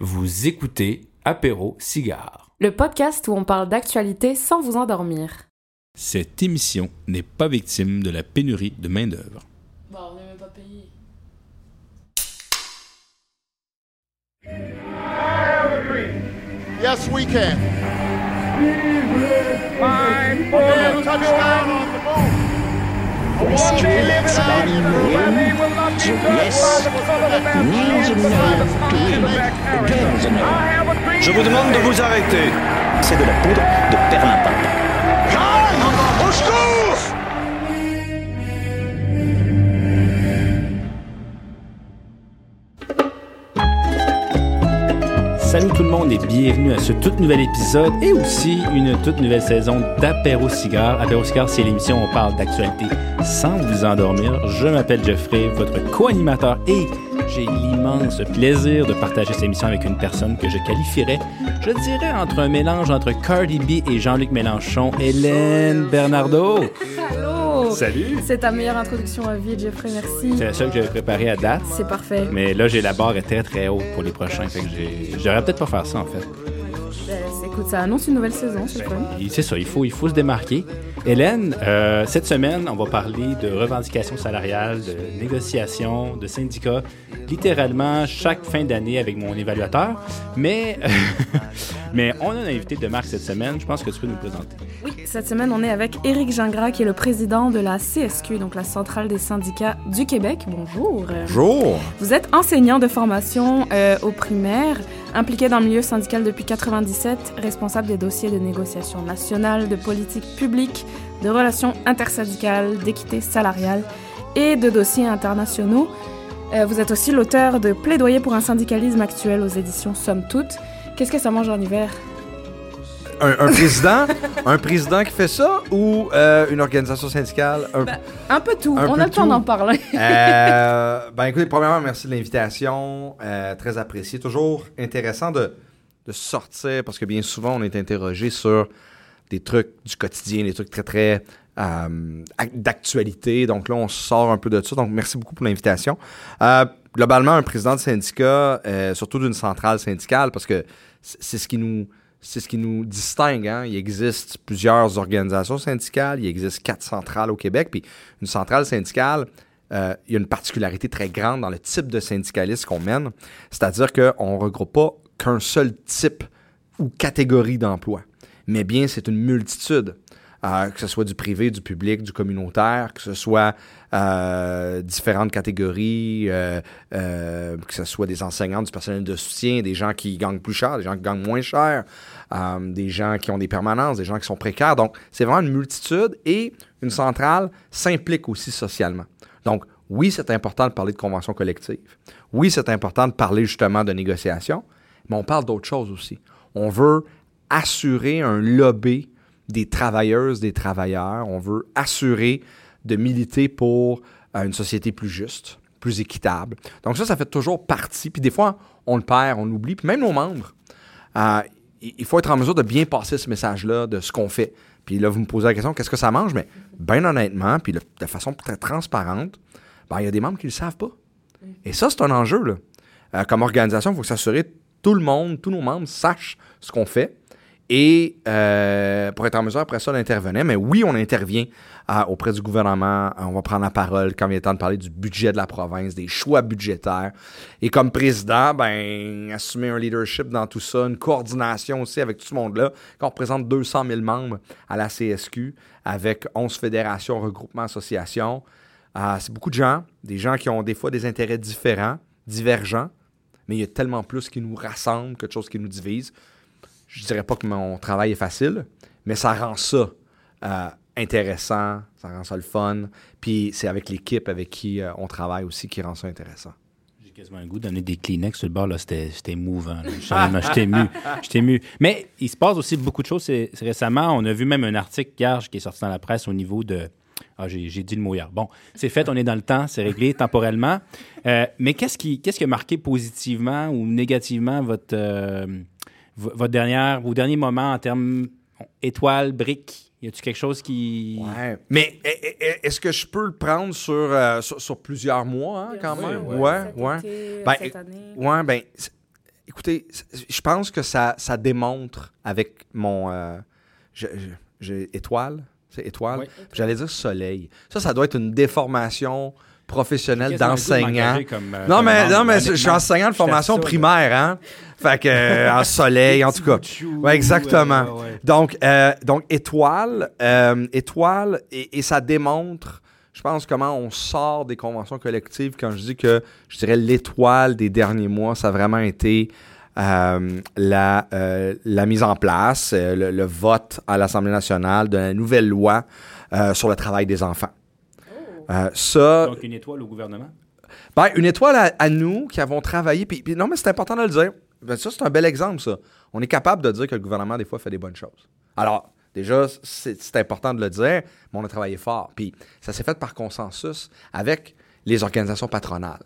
Vous écoutez Apéro Cigare. Le podcast où on parle d'actualité sans vous endormir. Cette émission n'est pas victime de la pénurie de main-d'œuvre. Bon, on n'est même pas payé. Yes, we can. Touchdown on the moon. Yes, Knees and no to win. No. Je vous demande de vous arrêter. C'est de la poudre de perlimpinpin. Au secours! Salut tout le monde et bienvenue à ce tout nouvel épisode et aussi une toute nouvelle saison d'Apéro Cigare. Apéro Cigare, c'est l'émission où on parle d'actualité sans vous endormir. Je m'appelle Jeffrey, votre co-animateur et j'ai l'immense plaisir de partager cette émission avec une personne que je qualifierais, je dirais, entre un mélange entre Cardi B et Jean-Luc Mélenchon, Hélène Bernardo. Salut! C'est ta meilleure introduction à vie, Jeffrey, merci. C'est la seule que j'avais préparée à date. C'est parfait. Mais là, j'ai la barre est très très haute pour les prochains. Fait que j'ai- j'aurais peut-être pas faire ça en fait. Ben, écoute, ça annonce une nouvelle saison, c'est fun. C'est ça, il faut, il faut se démarquer. Hélène, euh, cette semaine, on va parler de revendications salariales, de négociations, de syndicats, littéralement chaque fin d'année avec mon évaluateur. Mais, mais on a un invité de marque cette semaine. Je pense que tu peux nous le présenter. Oui, cette semaine, on est avec Éric Gingras, qui est le président de la CSQ, donc la Centrale des syndicats du Québec. Bonjour. Bonjour. Vous êtes enseignant de formation euh, au primaire, impliqué dans le milieu syndical depuis 97, responsable des dossiers de négociation nationale, de politique publique, de relations intersyndicales, d'équité salariale et de dossiers internationaux. Euh, vous êtes aussi l'auteur de Plaidoyer pour un syndicalisme actuel aux éditions Somme Toute. Qu'est-ce que ça mange en hiver? Un, un président, un président qui fait ça ou euh, une organisation syndicale? Un- Un peu tout, Un on peu a le temps d'en parler. Euh, ben écoutez, premièrement, merci de l'invitation. Euh, très apprécié. Toujours intéressant de, de sortir parce que bien souvent, on est interrogé sur des trucs du quotidien, des trucs très, très ac- d'actualité. Donc là, on sort un peu de ça. Donc merci beaucoup pour l'invitation. Globalement, un président de syndicat, surtout d'une centrale syndicale, parce que c'est ce qui nous c'est ce qui nous distingue. Hein? Il existe plusieurs organisations syndicales, il existe quatre centrales au Québec, puis une centrale syndicale, euh, il y a une particularité très grande dans le type de syndicalisme qu'on mène, c'est-à-dire qu'on ne regroupe pas qu'un seul type ou catégorie d'emploi, mais bien c'est une multitude. Que ce soit du privé, du public, du communautaire, que ce soit euh, différentes catégories, euh, euh, que ce soit des enseignants, du personnel de soutien, des gens qui gagnent plus cher, des gens qui gagnent moins cher, des gens qui ont des permanences, des gens qui sont précaires. Donc, c'est vraiment une multitude et une centrale s'implique aussi socialement. Donc, oui, c'est important de parler de convention collective. Oui, c'est important de parler justement de négociation, mais on parle d'autre chose aussi. On veut assurer un lobby des travailleuses, des travailleurs. On veut assurer de militer pour euh, une société plus juste, plus équitable. Donc ça, ça fait toujours partie. Puis des fois, on le perd, on l'oublie. Puis même nos membres, euh, il faut être en mesure de bien passer ce message-là de ce qu'on fait. Puis là, vous me posez la question, qu'est-ce que ça mange? Mais bien honnêtement, puis de, de façon très transparente, ben, il y a des membres qui ne le savent pas. Et ça, c'est un enjeu. Là. Euh, comme organisation, il faut s'assurer que tout le monde, tous nos membres sachent ce qu'on fait et euh, pour être en mesure après ça d'intervenir. Mais oui, on intervient euh, auprès du gouvernement. On va prendre la parole quand il est temps de parler du budget de la province, des choix budgétaires. Et comme président, ben, assumer un leadership dans tout ça, une coordination aussi avec tout ce monde-là. Quand on représente 200 000 membres à la CSQ, avec 11 fédérations, regroupements, associations, euh, c'est beaucoup de gens, des gens qui ont des fois des intérêts différents, divergents, mais il y a tellement plus qui nous rassemble que de choses qui nous divisent. Je dirais pas que mon travail est facile, mais ça rend ça euh, intéressant, ça rend ça le fun. Puis c'est avec l'équipe avec qui euh, on travaille aussi qui rend ça intéressant. J'ai quasiment un goût de donner des Kleenex sur le bord, là, c'était émouvant. J'étais ému. J'étais ému. Mais il se passe aussi beaucoup de choses. Récemment, on a vu même un article hier qui est sorti dans la presse au niveau de. Ah, j'ai dit le mot hier. Bon, c'est fait, on est dans le temps, c'est réglé temporellement. Euh, mais qu'est-ce qui, qu'est-ce qui a marqué positivement ou négativement votre, vo- votre dernière, vos derniers moments en termes étoiles, briques? Y a-tu quelque chose qui. Ouais. Mais e- e- e- est-ce que je peux le prendre sur, euh, sur, sur plusieurs mois, hein, quand même? Ouais, ouais. Ben, cette année. Ouais, ben, écoutez, je pense que ça, ça démontre avec mon. euh, j'ai étoile. C'est étoile. Oui. J'allais dire soleil. Ça, ça doit être une déformation de d'enseignant. euh, Non, mais, non, mais je suis enseignant de formation primaire, hein? Fait que, euh, en soleil, en tout cas. Ouais, exactement. Ouais, ouais. Donc, euh, donc étoile, euh, étoile, et, et ça démontre, je pense, comment on sort des conventions collectives. Quand je dis que, je dirais, l'étoile des derniers mois, ça a vraiment été euh, la, euh, la mise en place, euh, le, le vote à l'Assemblée nationale de la nouvelle loi euh, sur le travail des enfants. Euh, ça, Donc, une étoile au gouvernement? ben, une étoile à, à nous qui avons travaillé. Puis, puis non, mais c'est important de le dire. Ben, ça, c'est un bel exemple, ça. On est capable de dire que le gouvernement, des fois, fait des bonnes choses. Alors, déjà, c'est c'est important de le dire, mais on a travaillé fort. Puis, ça s'est fait par consensus avec les organisations patronales.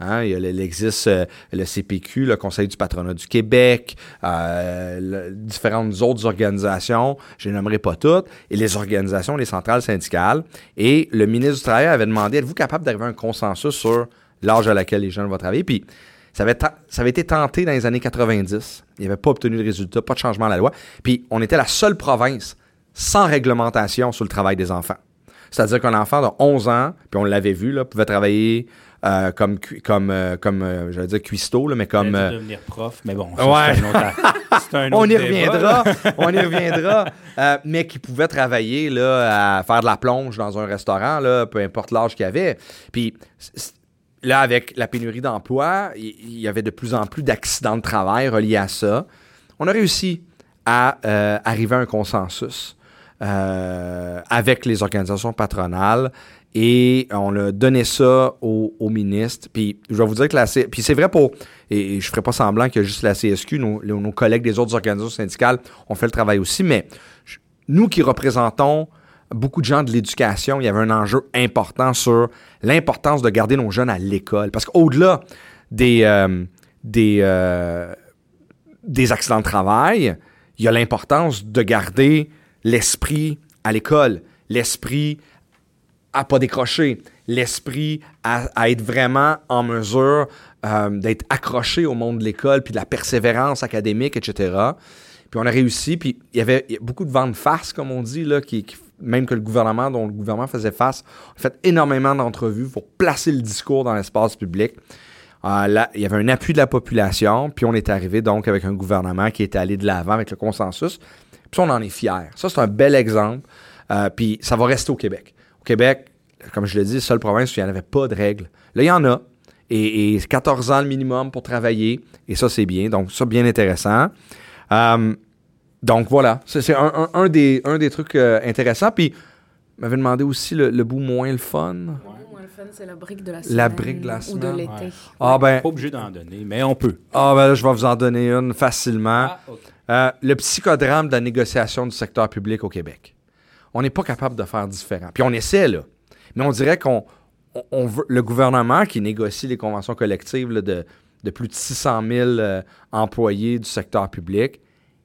Hein, il, a le- existe euh, le CPQ, le Conseil du patronat du Québec, euh, différentes autres organisations, je les nommerai pas toutes, et les organisations, les centrales syndicales. Et le ministre du Travail avait demandé, êtes-vous capable d'arriver à un consensus sur l'âge à laquelle les jeunes vont travailler? Puis ça avait, ta- ça avait été tenté dans les années 90. Il n'y avait pas obtenu de résultat, pas de changement à la loi. Puis on était la seule province sans réglementation sur le travail des enfants. C'est-à-dire qu'un enfant de 11 ans, puis on l'avait vu, là, pouvait travailler euh, comme, comme, euh, comme euh, j'allais dire cuistot, là, mais comme... Devenir prof, mais bon, ça, Ouais. c'est un autre, c'est un on y reviendra, on y reviendra, mais qui pouvait travailler là, à faire de la plonge dans un restaurant, là, peu importe l'âge qu'il avait. Puis là, avec la pénurie d'emploi, il y, avait de plus en plus d'accidents de travail reliés à ça. On a réussi à arriver à un consensus euh, avec les organisations patronales et on a donné ça au, au ministre. Puis je vais vous dire que la puis c'est vrai pour et, je ferai pas semblant que juste la CSQ, nos, collègues des autres organisations syndicales ont fait le travail aussi, mais nous qui représentons beaucoup de gens de l'éducation, il y avait un enjeu important sur l'importance de garder nos jeunes à l'école. Parce qu'au-delà des, euh, euh, des accidents de travail, il y a l'importance de garder l'esprit à l'école, l'esprit à pas décrocher, l'esprit à, à être vraiment en mesure euh, d'être accroché au monde de l'école, puis de la persévérance académique, etc. Puis on a réussi, puis il y avait beaucoup de vents de face, comme on dit, là, qui, qui- même que le gouvernement, dont le gouvernement faisait face, on a fait énormément d'entrevues pour placer le discours dans l'espace public. Euh, là, il y avait un appui de la population, puis on est arrivé donc avec un gouvernement qui était allé de l'avant avec le consensus. Puis on en est fiers. Ça, c'est un bel exemple. Euh, puis ça va rester au Québec. Au Québec, comme je l'ai dit, seule province où il n'y en avait pas de règles. Là, il y en a. Et, et 14 ans le minimum pour travailler. Et ça, c'est bien. Donc, ça, bien intéressant. Euh, donc, voilà. C'est un, un- un des, un des trucs euh, intéressants. Puis, m'avait demandé aussi le, le bout moins le fun. Le c'est la brique de la semaine. La brique de la Ou semaine. de l'été. Ouais. Ah, ben, Pas obligé d'en donner, mais on peut. ah, ben là, je vais vous en donner une facilement. Ah. Euh, le psychodrame de la négociation du secteur public au Québec. On n'est pas capable de faire différent. Puis on essaie, là. Mais on dirait qu'on le gouvernement qui négocie les conventions collectives de, plus de 600 000 euh, employés du secteur public,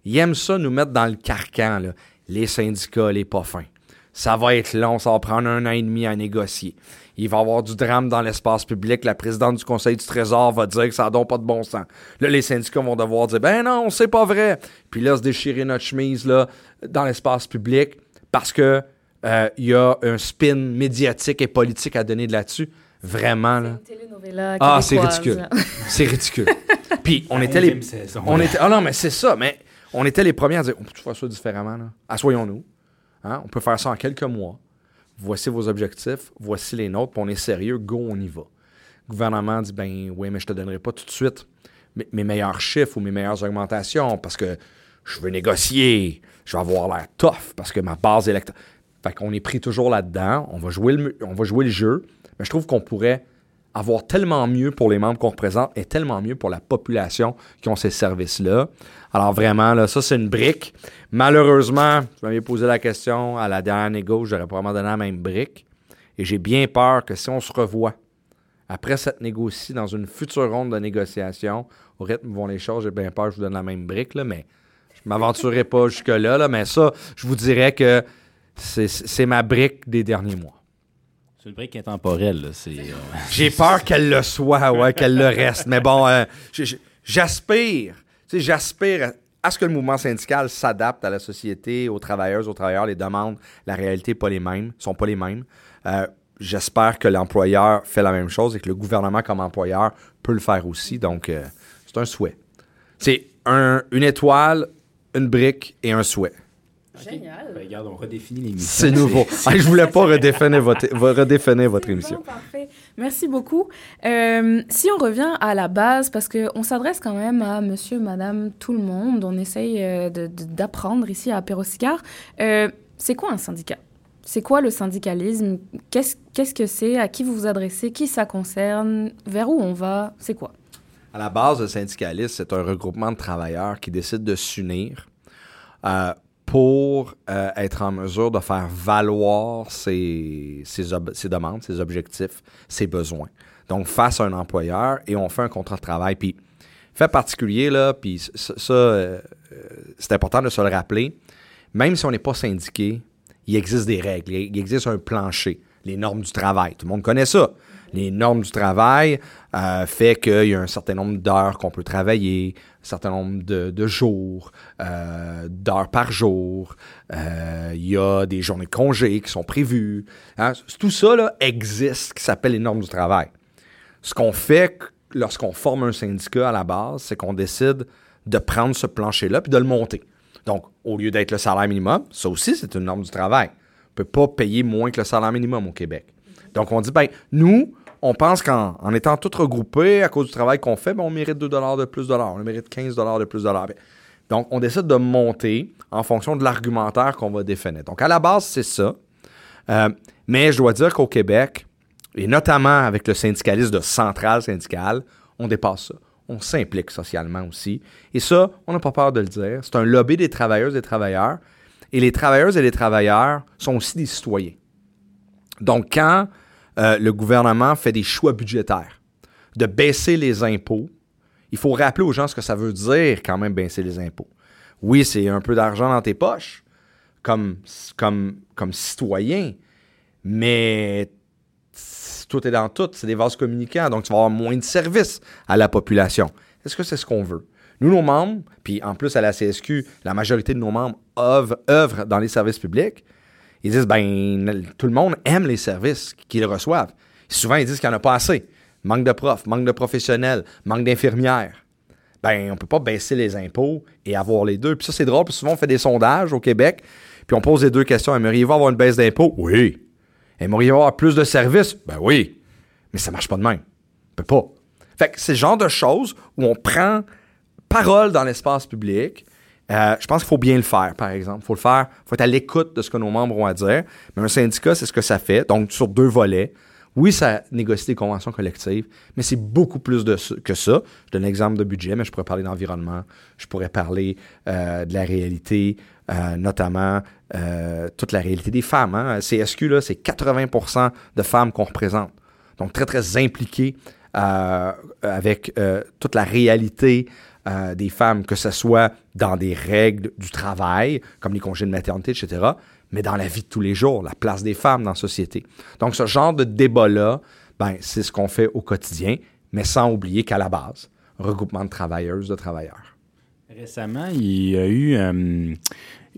il aime ça nous mettre dans le carcan, les syndicats, les pas fins. Ça va être long, ça va prendre un an et demi à négocier. Il va y avoir du drame dans l'espace public. La présidente du Conseil du Trésor va dire que ça n'a pas de bon sens. Là, les syndicats vont devoir dire Ben non, c'est pas vrai. Puis là, se déchirer notre chemise là, dans l'espace public parce que euh, il y a un spin médiatique et politique à donner de là-dessus. Vraiment, là. Ah, c'est ridicule. C'est ridicule. Puis on La était les. 11e saison, On était, ah non, mais c'est ça. Mais on était les premiers à dire on peut faire ça différemment. Là? Assoyons-nous. Hein? On peut faire ça en quelques mois. Voici vos objectifs. Voici les nôtres. Puis on est sérieux. Go, on y va. Le gouvernement dit ben oui, mais je te donnerai pas tout de suite mes, mes meilleurs chiffres ou mes meilleures augmentations parce que je veux négocier. Je vais avoir l'air tough parce que ma base électorale. Fait qu'on est pris toujours là-dedans. On va jouer le, on va jouer le jeu. Mais je trouve qu'on pourrait avoir tellement mieux pour les membres qu'on représente et tellement mieux pour la population qui ont ces services-là. Alors vraiment, là, ça, c'est une brique. Malheureusement, je m'avais posé la question à la dernière négo, j'aurais probablement donné la même brique. Et j'ai bien peur que si on se revoit après cette négocie dans une future ronde de négociation, au rythme où vont les choses, j'ai bien peur que je vous donne la même brique, là, mais je m'aventurerai pas jusque-là. Là, mais ça, je vous dirais que c'est- ma brique des derniers mois. C'est une brique intemporelle. euh, J'ai peur qu'elle le soit, ouais, qu'elle le reste. Mais bon, euh, j'aspire, j'aspire à ce que le mouvement syndical s'adapte à la société, aux travailleuses, aux travailleurs. Les demandes, la réalité, pas les mêmes, sont pas les mêmes. Euh, j'espère que l'employeur fait la même chose et que le gouvernement, comme employeur, peut le faire aussi. Donc, euh, c'est un souhait. C'est un, une étoile, une brique et un souhait. Génial. Ben, regarde, on redéfinit l'émission. C'est nouveau. Ah, je voulais pas redéfinir votre, redéfinir votre C'est émission. bon, parfait. Merci beaucoup. Euh, si on revient à la base, parce qu'on s'adresse quand même à monsieur, madame, tout le monde, on essaye euh, d'apprendre ici à Perrosicard. Euh, c'est quoi un syndicat? C'est quoi le syndicalisme? Qu'est-ce qu'est-ce que c'est? À qui vous vous adressez? Qui ça concerne? Vers où on va? C'est quoi? À la base, le syndicalisme, c'est un regroupement de travailleurs qui décident de s'unir euh, pour euh, être en mesure de faire valoir ses, ses, demandes, ses objectifs, ses besoins. Donc, face à un employeur et on fait un contrat de travail. Puis, fait particulier, là, puis ça, euh, c'est important de se le rappeler, même si on n'est pas syndiqué, il existe des règles, il existe un plancher, les normes du travail. Tout le monde connaît ça. Les normes du travail euh, fait qu'il y a un certain nombre d'heures qu'on peut travailler, un certain nombre de, jours, euh, d'heures par jour. Euh, Il y a des journées de congé qui sont prévues. hein? Tout ça là, existe, qui s'appelle les normes du travail. Ce qu'on fait lorsqu'on forme un syndicat à la base, c'est qu'on décide de prendre ce plancher-là puis de le monter. Donc, au lieu d'être le salaire minimum, ça aussi, c'est une norme du travail. On ne peut pas payer moins que le salaire minimum au Québec. Donc, on dit, ben, nous, on pense qu'en en étant tous regroupés à cause du travail qu'on fait, ben, on mérite 2 de plus de on mérite 15 de plus de. Ben, Donc, on décide de monter en fonction de l'argumentaire qu'on va définir. Donc, à la base, c'est ça. Euh, mais je dois dire qu'au Québec, et notamment avec le syndicalisme de centrale syndicale, on dépasse ça. On s'implique socialement aussi. Et ça, on n'a pas peur de le dire. C'est un lobby des travailleuses et des travailleurs. Et les travailleuses et les travailleurs sont aussi des citoyens. Donc, quand euh, le gouvernement fait des choix budgétaires, de baisser les impôts, il faut rappeler aux gens ce que ça veut dire quand même baisser les impôts. Oui, c'est un peu d'argent dans tes poches comme, comme, comme citoyen, mais tout est dans tout, c'est des vases communicants, donc tu vas avoir moins de services à la population. Est-ce que c'est ce qu'on veut? Nous, nos membres, puis en plus à la CSQ, la majorité de nos membres œuvrent, œuvrent dans les services publics. Ils disent, ben, tout le monde aime les services qu'ils reçoivent. Souvent, ils disent qu'il n'y en a pas assez. Manque de profs, manque de professionnels, manque d'infirmières. Ben, on peut pas baisser les impôts et avoir les deux. Puis ça, c'est drôle, puis souvent, on fait des sondages au Québec, puis on pose les deux questions. Aimeriez-vous avoir une baisse d'impôts? Oui. Aimeriez-vous avoir plus de services? Ben oui. Mais ça marche pas de même. On peut pas. Fait que c'est le genre de choses où on prend parole dans l'espace public. Euh, je pense qu'il faut bien le faire, par exemple. Il faut le faire, faut être à l'écoute de ce que nos membres ont à dire. Mais un syndicat, c'est ce que ça fait. Donc, sur deux volets. Oui, ça négocie des conventions collectives, mais c'est beaucoup plus de que ça. Je donne l'exemple de budget, mais je pourrais parler d'environnement, je pourrais parler euh, de la réalité, euh, notamment toute la réalité des femmes. Hein. CSQ, c'est 80% de femmes qu'on représente. Donc, très, très impliqués euh, avec toute la réalité euh, des femmes, que ce soit dans des règles du travail, comme les congés de maternité, etc., mais dans la vie de tous les jours, la place des femmes dans la société. Donc, ce genre de débat-là, ben, c'est ce qu'on fait au quotidien, mais sans oublier qu'à la base, regroupement de travailleuses, de travailleurs. Récemment, il y a eu euh,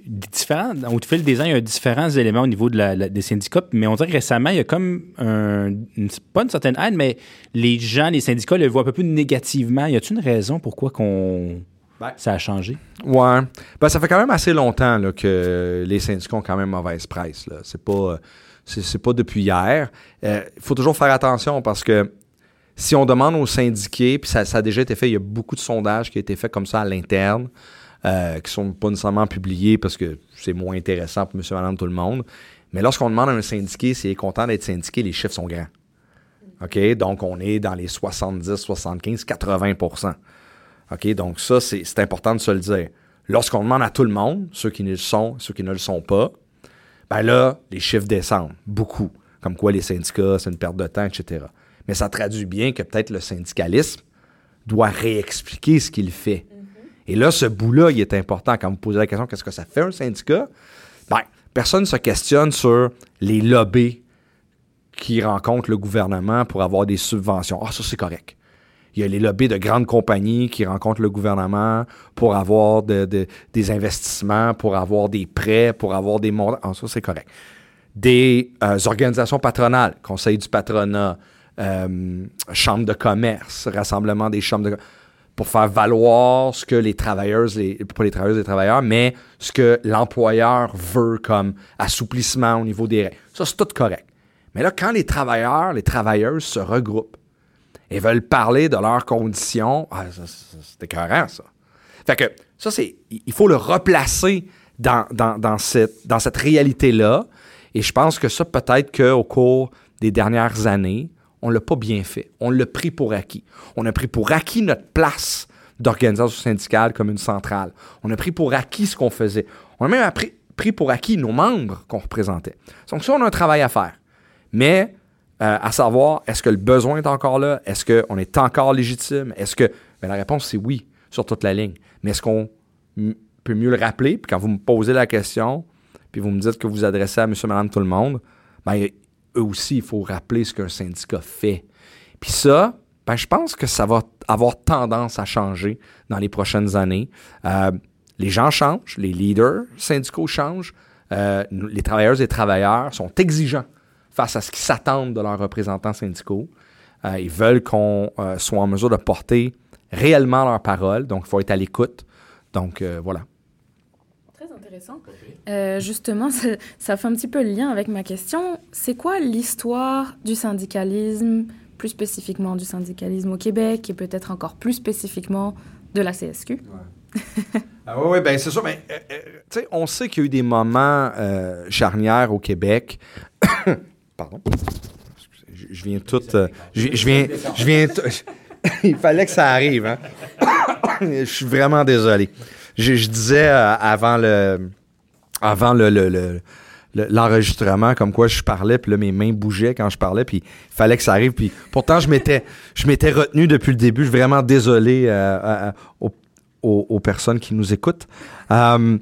différents, au fil des ans, il y a différents éléments au niveau de la- la- des syndicats, mais on dirait que récemment, il y a comme un, une- pas une certaine haine, mais les gens, les syndicats le voient un peu plus négativement. Y a-t-il une raison pourquoi qu'on Ben. ça a changé? Ouais. Ben, ça fait quand même assez longtemps là, que les syndicats ont quand même mauvaise presse. C'est pas, euh, c'est, pas depuis hier. Il faut toujours faire attention parce que si on demande aux syndiqués, puis ça, ça a déjà été fait, il y a beaucoup de sondages qui ont été faits comme ça à l'interne, euh, qui sont pas nécessairement publiés parce que c'est moins intéressant pour monsieur, madame, tout le monde. Mais lorsqu'on demande à un syndiqué s'il est content d'être syndiqué, les chiffres sont grands. OK? Donc, on est dans les 70, 75, 80% OK? Donc, ça, c'est important de se le dire. Lorsqu'on demande à tout le monde, ceux qui ne le sont, ceux qui ne le sont pas, ben là, les chiffres descendent beaucoup. Comme quoi les syndicats, c'est une perte de temps, etc. Mais ça traduit bien que peut-être le syndicalisme doit réexpliquer ce qu'il fait. Et là, ce bout-là, il est important. Quand vous posez la question, qu'est-ce que ça fait un syndicat? Ben, personne ne se questionne sur les lobbies qui rencontrent le gouvernement pour avoir des subventions. Ah, ça, c'est correct. Il y a les lobbies de grandes compagnies qui rencontrent le gouvernement pour avoir de- de- des investissements, pour avoir des prêts, pour avoir des montants. Ah, ça, c'est correct. Des euh, organisations patronales, Conseil du patronat, euh, Chambre de commerce, Rassemblement des chambres de commerce, pour faire valoir ce que les travailleuses, les, pas les travailleuses et les travailleurs, mais ce que l'employeur veut comme assouplissement au niveau des règles. Ça, c'est tout correct. Mais là, quand les travailleurs, les travailleuses se regroupent et veulent parler de leurs conditions, ah, c'est écœurant, ça. Fait que ça, c'est. Il faut le replacer dans, dans cette, dans cette réalité-là. Et je pense que ça, peut-être qu'au cours des dernières années, on ne l'a pas bien fait. On l'a pris pour acquis. On a pris pour acquis notre place d'organisation syndicale comme une centrale. On a pris pour acquis ce qu'on faisait. On a même pris pour acquis nos membres qu'on représentait. Donc ça, on a un travail à faire. Mais euh, à savoir, est-ce que le besoin est encore là? Est-ce qu'on est encore légitime? Est-ce que. Ben, la réponse, c'est oui, sur toute la ligne. Mais est-ce qu'on peut mieux le rappeler? Puis quand vous me posez la question, puis vous me dites que vous vous adressez à monsieur, madame, tout le monde, ben, eux aussi, il faut rappeler ce qu'un syndicat fait. Puis ça, ben, je pense que ça va avoir tendance à changer dans les prochaines années. Euh, les gens changent, les leaders syndicaux changent, euh, les travailleuses et travailleurs sont exigeants face à ce qu'ils s'attendent de leurs représentants syndicaux. Euh, ils veulent qu'on euh, soit en mesure de porter réellement leurs paroles, donc il faut être à l'écoute. Donc euh, voilà. Intéressant. Euh, justement, ça, fait un petit peu le lien avec ma question. C'est quoi l'histoire du syndicalisme, plus spécifiquement du syndicalisme au Québec et peut-être encore plus spécifiquement de la CSQ? Ah oui, oui, ben c'est sûr. Ben, euh, euh, on sait qu'il y a eu des moments euh, charnières au Québec. Pardon. Je, je viens tout. euh, je, je viens. Je viens Il fallait que ça arrive. Hein? je suis vraiment désolé. Je, disais euh, avant le. Avant le. le- le- le- l'enregistrement comme quoi je parlais puis là mes mains bougeaient quand je parlais puis il fallait que ça arrive puis pourtant je m'étais je m'étais retenu depuis le début je suis vraiment désolé euh, à- aux, personnes qui nous écoutent Euh,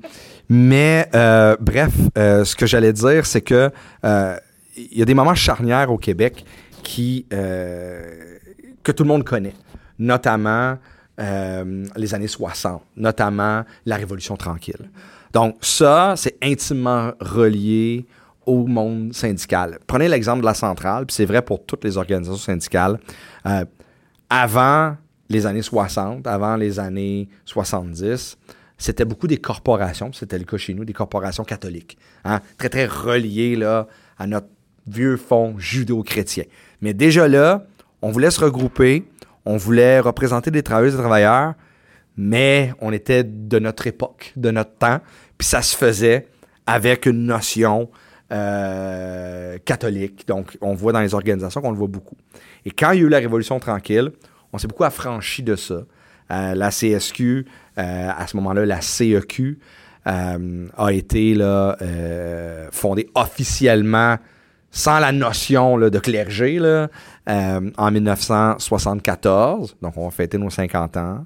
mais euh, bref euh, ce que j'allais dire c'est que euh, il y a des moments charnières au Québec qui euh, que tout le monde connaît notamment euh, les années 60 notamment la Révolution tranquille donc, ça, c'est intimement relié au monde syndical. Prenez l'exemple de la centrale, puis c'est vrai pour toutes les organisations syndicales. Euh, avant les années 60, avant les années 70, c'était beaucoup des corporations, c'était le cas chez nous, des corporations catholiques, hein, très, très reliées là, à notre vieux fond judéo-chrétien. Mais déjà là, on voulait se regrouper, on voulait représenter des travailleuses et des travailleurs, mais on était de notre époque, de notre temps, puis ça se faisait avec une notion euh, catholique. Donc, on voit dans les organisations qu'on le voit beaucoup. Et quand il y a eu la Révolution tranquille, on s'est beaucoup affranchi de ça. Euh, la CSQ, euh, à ce moment-là, la CEQ, a été fondée officiellement sans la notion de clergé euh, en 1974. Donc, on va fêter nos 50 ans.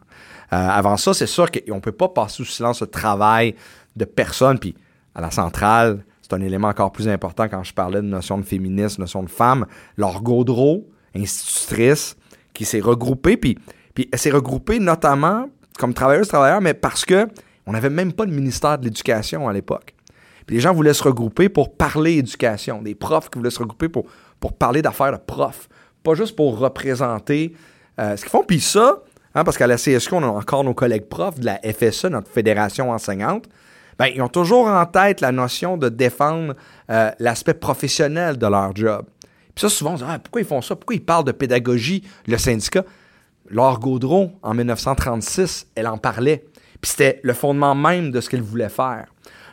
Euh, avant ça, c'est sûr qu'on ne peut pas passer sous silence le travail de personnes. Puis à la centrale, c'est un élément encore plus important quand je parlais de notion de féminisme, notion de femme. Laure Gaudreau, institutrice, qui s'est regroupée, puis, puis elle s'est regroupée notamment comme travailleuse-travailleur, mais parce que on n'avait même pas de ministère de l'Éducation à l'époque. Puis les gens voulaient se regrouper pour parler éducation, des profs qui voulaient se regrouper pour, pour parler d'affaires de profs, pas juste pour représenter euh, ce qu'ils font. Puis ça, hein, parce qu'à la CSQ, on a encore nos collègues profs de la FSE, notre fédération enseignante, ben, ils ont toujours en tête la notion de défendre euh, l'aspect professionnel de leur job. Puis ça, souvent, on se dit, ah, pourquoi ils font ça? Pourquoi ils parlent de pédagogie, le syndicat? Laure Gaudreau, en 1936, elle en parlait. Puis c'était le fondement même de ce qu'elle voulait faire.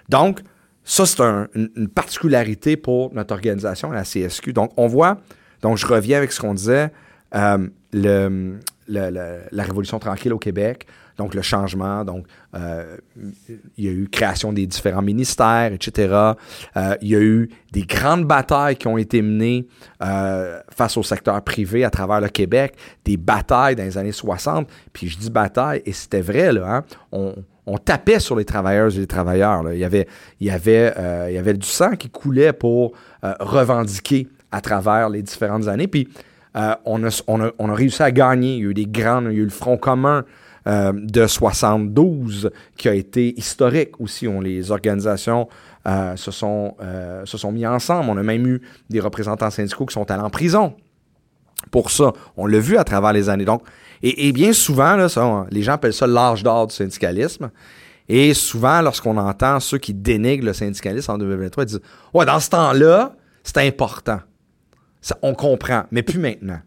Donc, ça, c'est un- une, une particularité pour notre organisation, la CSQ. Donc, on voit, donc je reviens avec ce qu'on disait, euh, le, la Révolution tranquille au Québec, donc le changement, donc euh, il y a eu création des différents ministères, etc. Euh, il y a eu des grandes batailles qui ont été menées face au secteur privé à travers le Québec, des batailles dans les années 60. Puis je dis bataille, et c'était vrai, là, hein, on, tapait sur les travailleuses et les travailleurs. Il, y avait, il, y avait, il y avait du sang qui coulait pour revendiquer à travers les différentes années. Puis euh, on, a, on, a, on, a, réussi à gagner. Il y a eu des grands, il y a eu le Front commun euh, de 72 qui a été historique aussi. On, les organisations euh, se, sont, se sont mis ensemble. On a même eu des représentants syndicaux qui sont allés en prison pour ça. On l'a vu à travers les années. Donc, et, et bien souvent, ça, les gens appellent ça l'âge d'or du syndicalisme. Et souvent, lorsqu'on entend ceux qui dénigrent le syndicalisme en 2023, ils disent Ouais, dans ce temps-là, c'est important. On comprend, mais plus maintenant.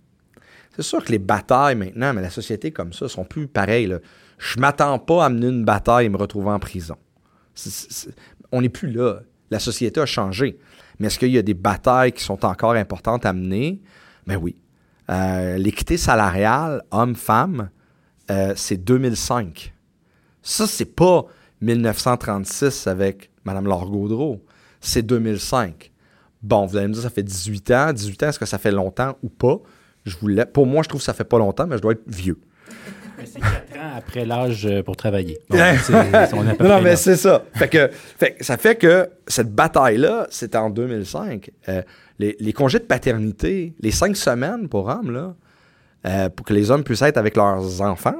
C'est sûr que les batailles maintenant, mais la société comme ça, sont plus pareilles. Là. Je m'attends pas à mener une bataille et me retrouver en prison. On n'est plus là. La société a changé. Mais est-ce qu'il y a des batailles qui sont encore importantes à mener? Ben oui. Euh, L'équité salariale, homme-femme, euh, c'est 2005. Ça, c'est pas 1936 avec Mme Laure Gaudreau. C'est 2005. Bon, vous allez me dire, ça fait 18 ans. 18 ans, est-ce que ça fait longtemps ou pas? Je voulais, pour moi, je trouve que ça fait pas longtemps, mais je dois être vieux. C'est 4 ans après l'âge pour travailler. Bon, non, non, mais c'est ça. Fait que, fait, ça fait que cette bataille-là, c'était en 2005. Euh, les, les, congés de paternité, les cinq semaines pour hommes, là, euh, pour que les hommes puissent être avec leurs enfants,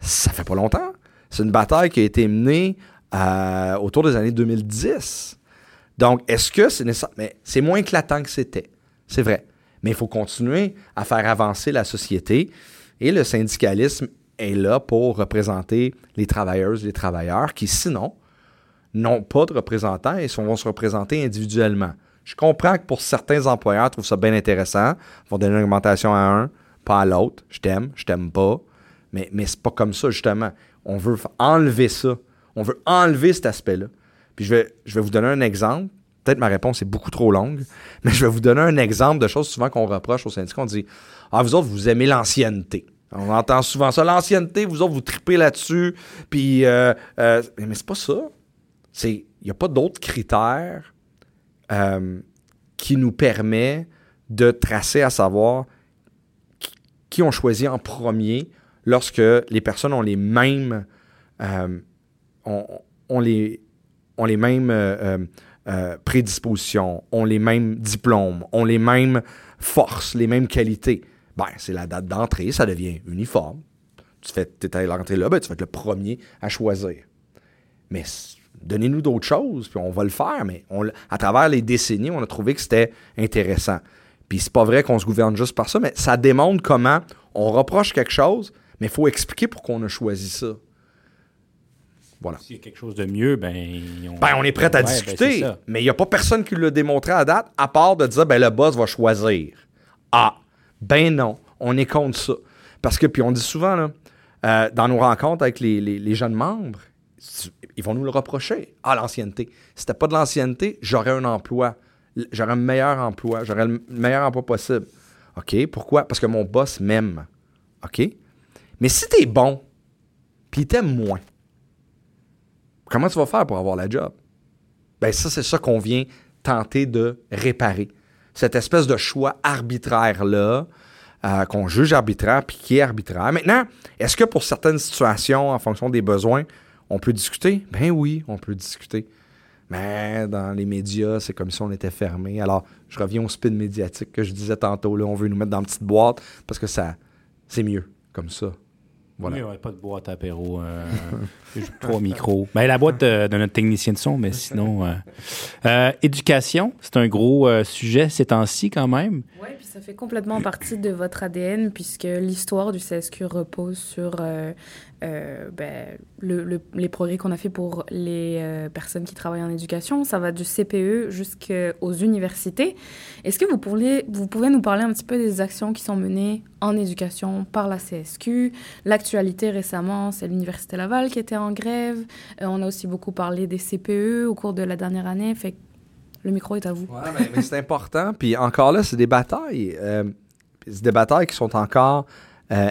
ça fait pas longtemps. C'est une bataille qui a été menée euh, autour des années 2010. Donc, est-ce que c'est nécessaire? Mais c'est moins éclatant que c'était. C'est vrai. Mais il faut continuer à faire avancer la société. Et le syndicalisme est là pour représenter les travailleuses et les travailleurs qui, sinon, n'ont pas de représentants et vont se représenter individuellement. Je comprends que pour certains employeurs, trouvent ça bien intéressant. Ils vont donner une augmentation à un, pas à l'autre. Je t'aime, je t'aime pas. Mais, mais c'est pas comme ça, justement. On veut enlever ça. On veut enlever cet aspect-là. Puis je vais, je vais vous donner un exemple. Peut-être ma réponse est beaucoup trop longue, mais je vais vous donner un exemple de choses souvent qu'on reproche au syndicat. On dit Ah, vous autres, vous aimez l'ancienneté. On entend souvent ça. L'ancienneté, vous autres, vous tripez là-dessus. Puis, euh, euh, mais c'est pas ça. Il n'y a pas d'autres critères euh, qui nous permet de tracer à savoir qui, qui ont choisi en premier lorsque les personnes ont les mêmes euh, ont, ont, les, ont les mêmes euh, euh, prédispositions, ont les mêmes diplômes, ont les mêmes forces, les mêmes qualités. Ben, c'est la date d'entrée, ça devient uniforme. Tu fais, es à l'entrée là, ben, tu vas être le premier à choisir. Mais donnez-nous d'autres choses, puis on va le faire. Mais à travers les décennies, on a trouvé que c'était intéressant. Puis c'est pas vrai qu'on se gouverne juste par ça, mais ça démontre comment on reproche quelque chose, mais il faut expliquer pourquoi on a choisi ça. Voilà. S'il y a quelque chose de mieux, ben on, ben, on est prêt à ouais, discuter. Ben mais il n'y a pas personne qui l'a démontré à date, à part de dire ben le boss va choisir. Ah, ben non, on est contre ça. Parce que, puis on dit souvent, là, euh, dans nos rencontres avec les, les, les, jeunes membres, ils vont nous le reprocher. Ah, l'ancienneté. Si c'était pas de l'ancienneté, j'aurais un emploi. J'aurais un meilleur emploi. J'aurais le meilleur emploi possible. OK, pourquoi? Parce que mon boss m'aime. OK? Mais si t'es bon, puis il t'aime moins, comment tu vas faire pour avoir la job? Ben ça, c'est ça qu'on vient tenter de réparer. Cette espèce de choix arbitraire-là, euh, qu'on juge arbitraire, puis qui est arbitraire. Maintenant, est-ce que pour certaines situations, en fonction des besoins, on peut discuter? Ben oui, on peut discuter. Mais dans les médias, c'est comme si on était fermé. Alors, je reviens au spin médiatique que je disais tantôt. Là, on veut nous mettre dans une petite boîte parce que ça, c'est mieux comme ça. Voilà. Oui, on pas de boîte à apéro. Euh, trois micros. Ben, la boîte de, de, notre technicien de son, mais sinon. Euh, euh, éducation, c'est un gros euh, sujet ces temps-ci quand même. Oui, puis ça fait complètement partie de votre ADN puisque l'histoire du CSQ repose sur euh, ben, le, le, les progrès qu'on a fait pour les euh, personnes qui travaillent en éducation. Ça va du CPE jusqu'aux universités. Est-ce que vous pouvez, nous parler un petit peu des actions qui sont menées en éducation par la CSQ? L'actualité récemment, c'est l'Université Laval qui était en grève. Euh, on a aussi beaucoup parlé des CPE au cours de la dernière année. Le micro est à vous. Ouais, mais, mais c'est important. Puis encore là, c'est des batailles. c'est des batailles qui sont encore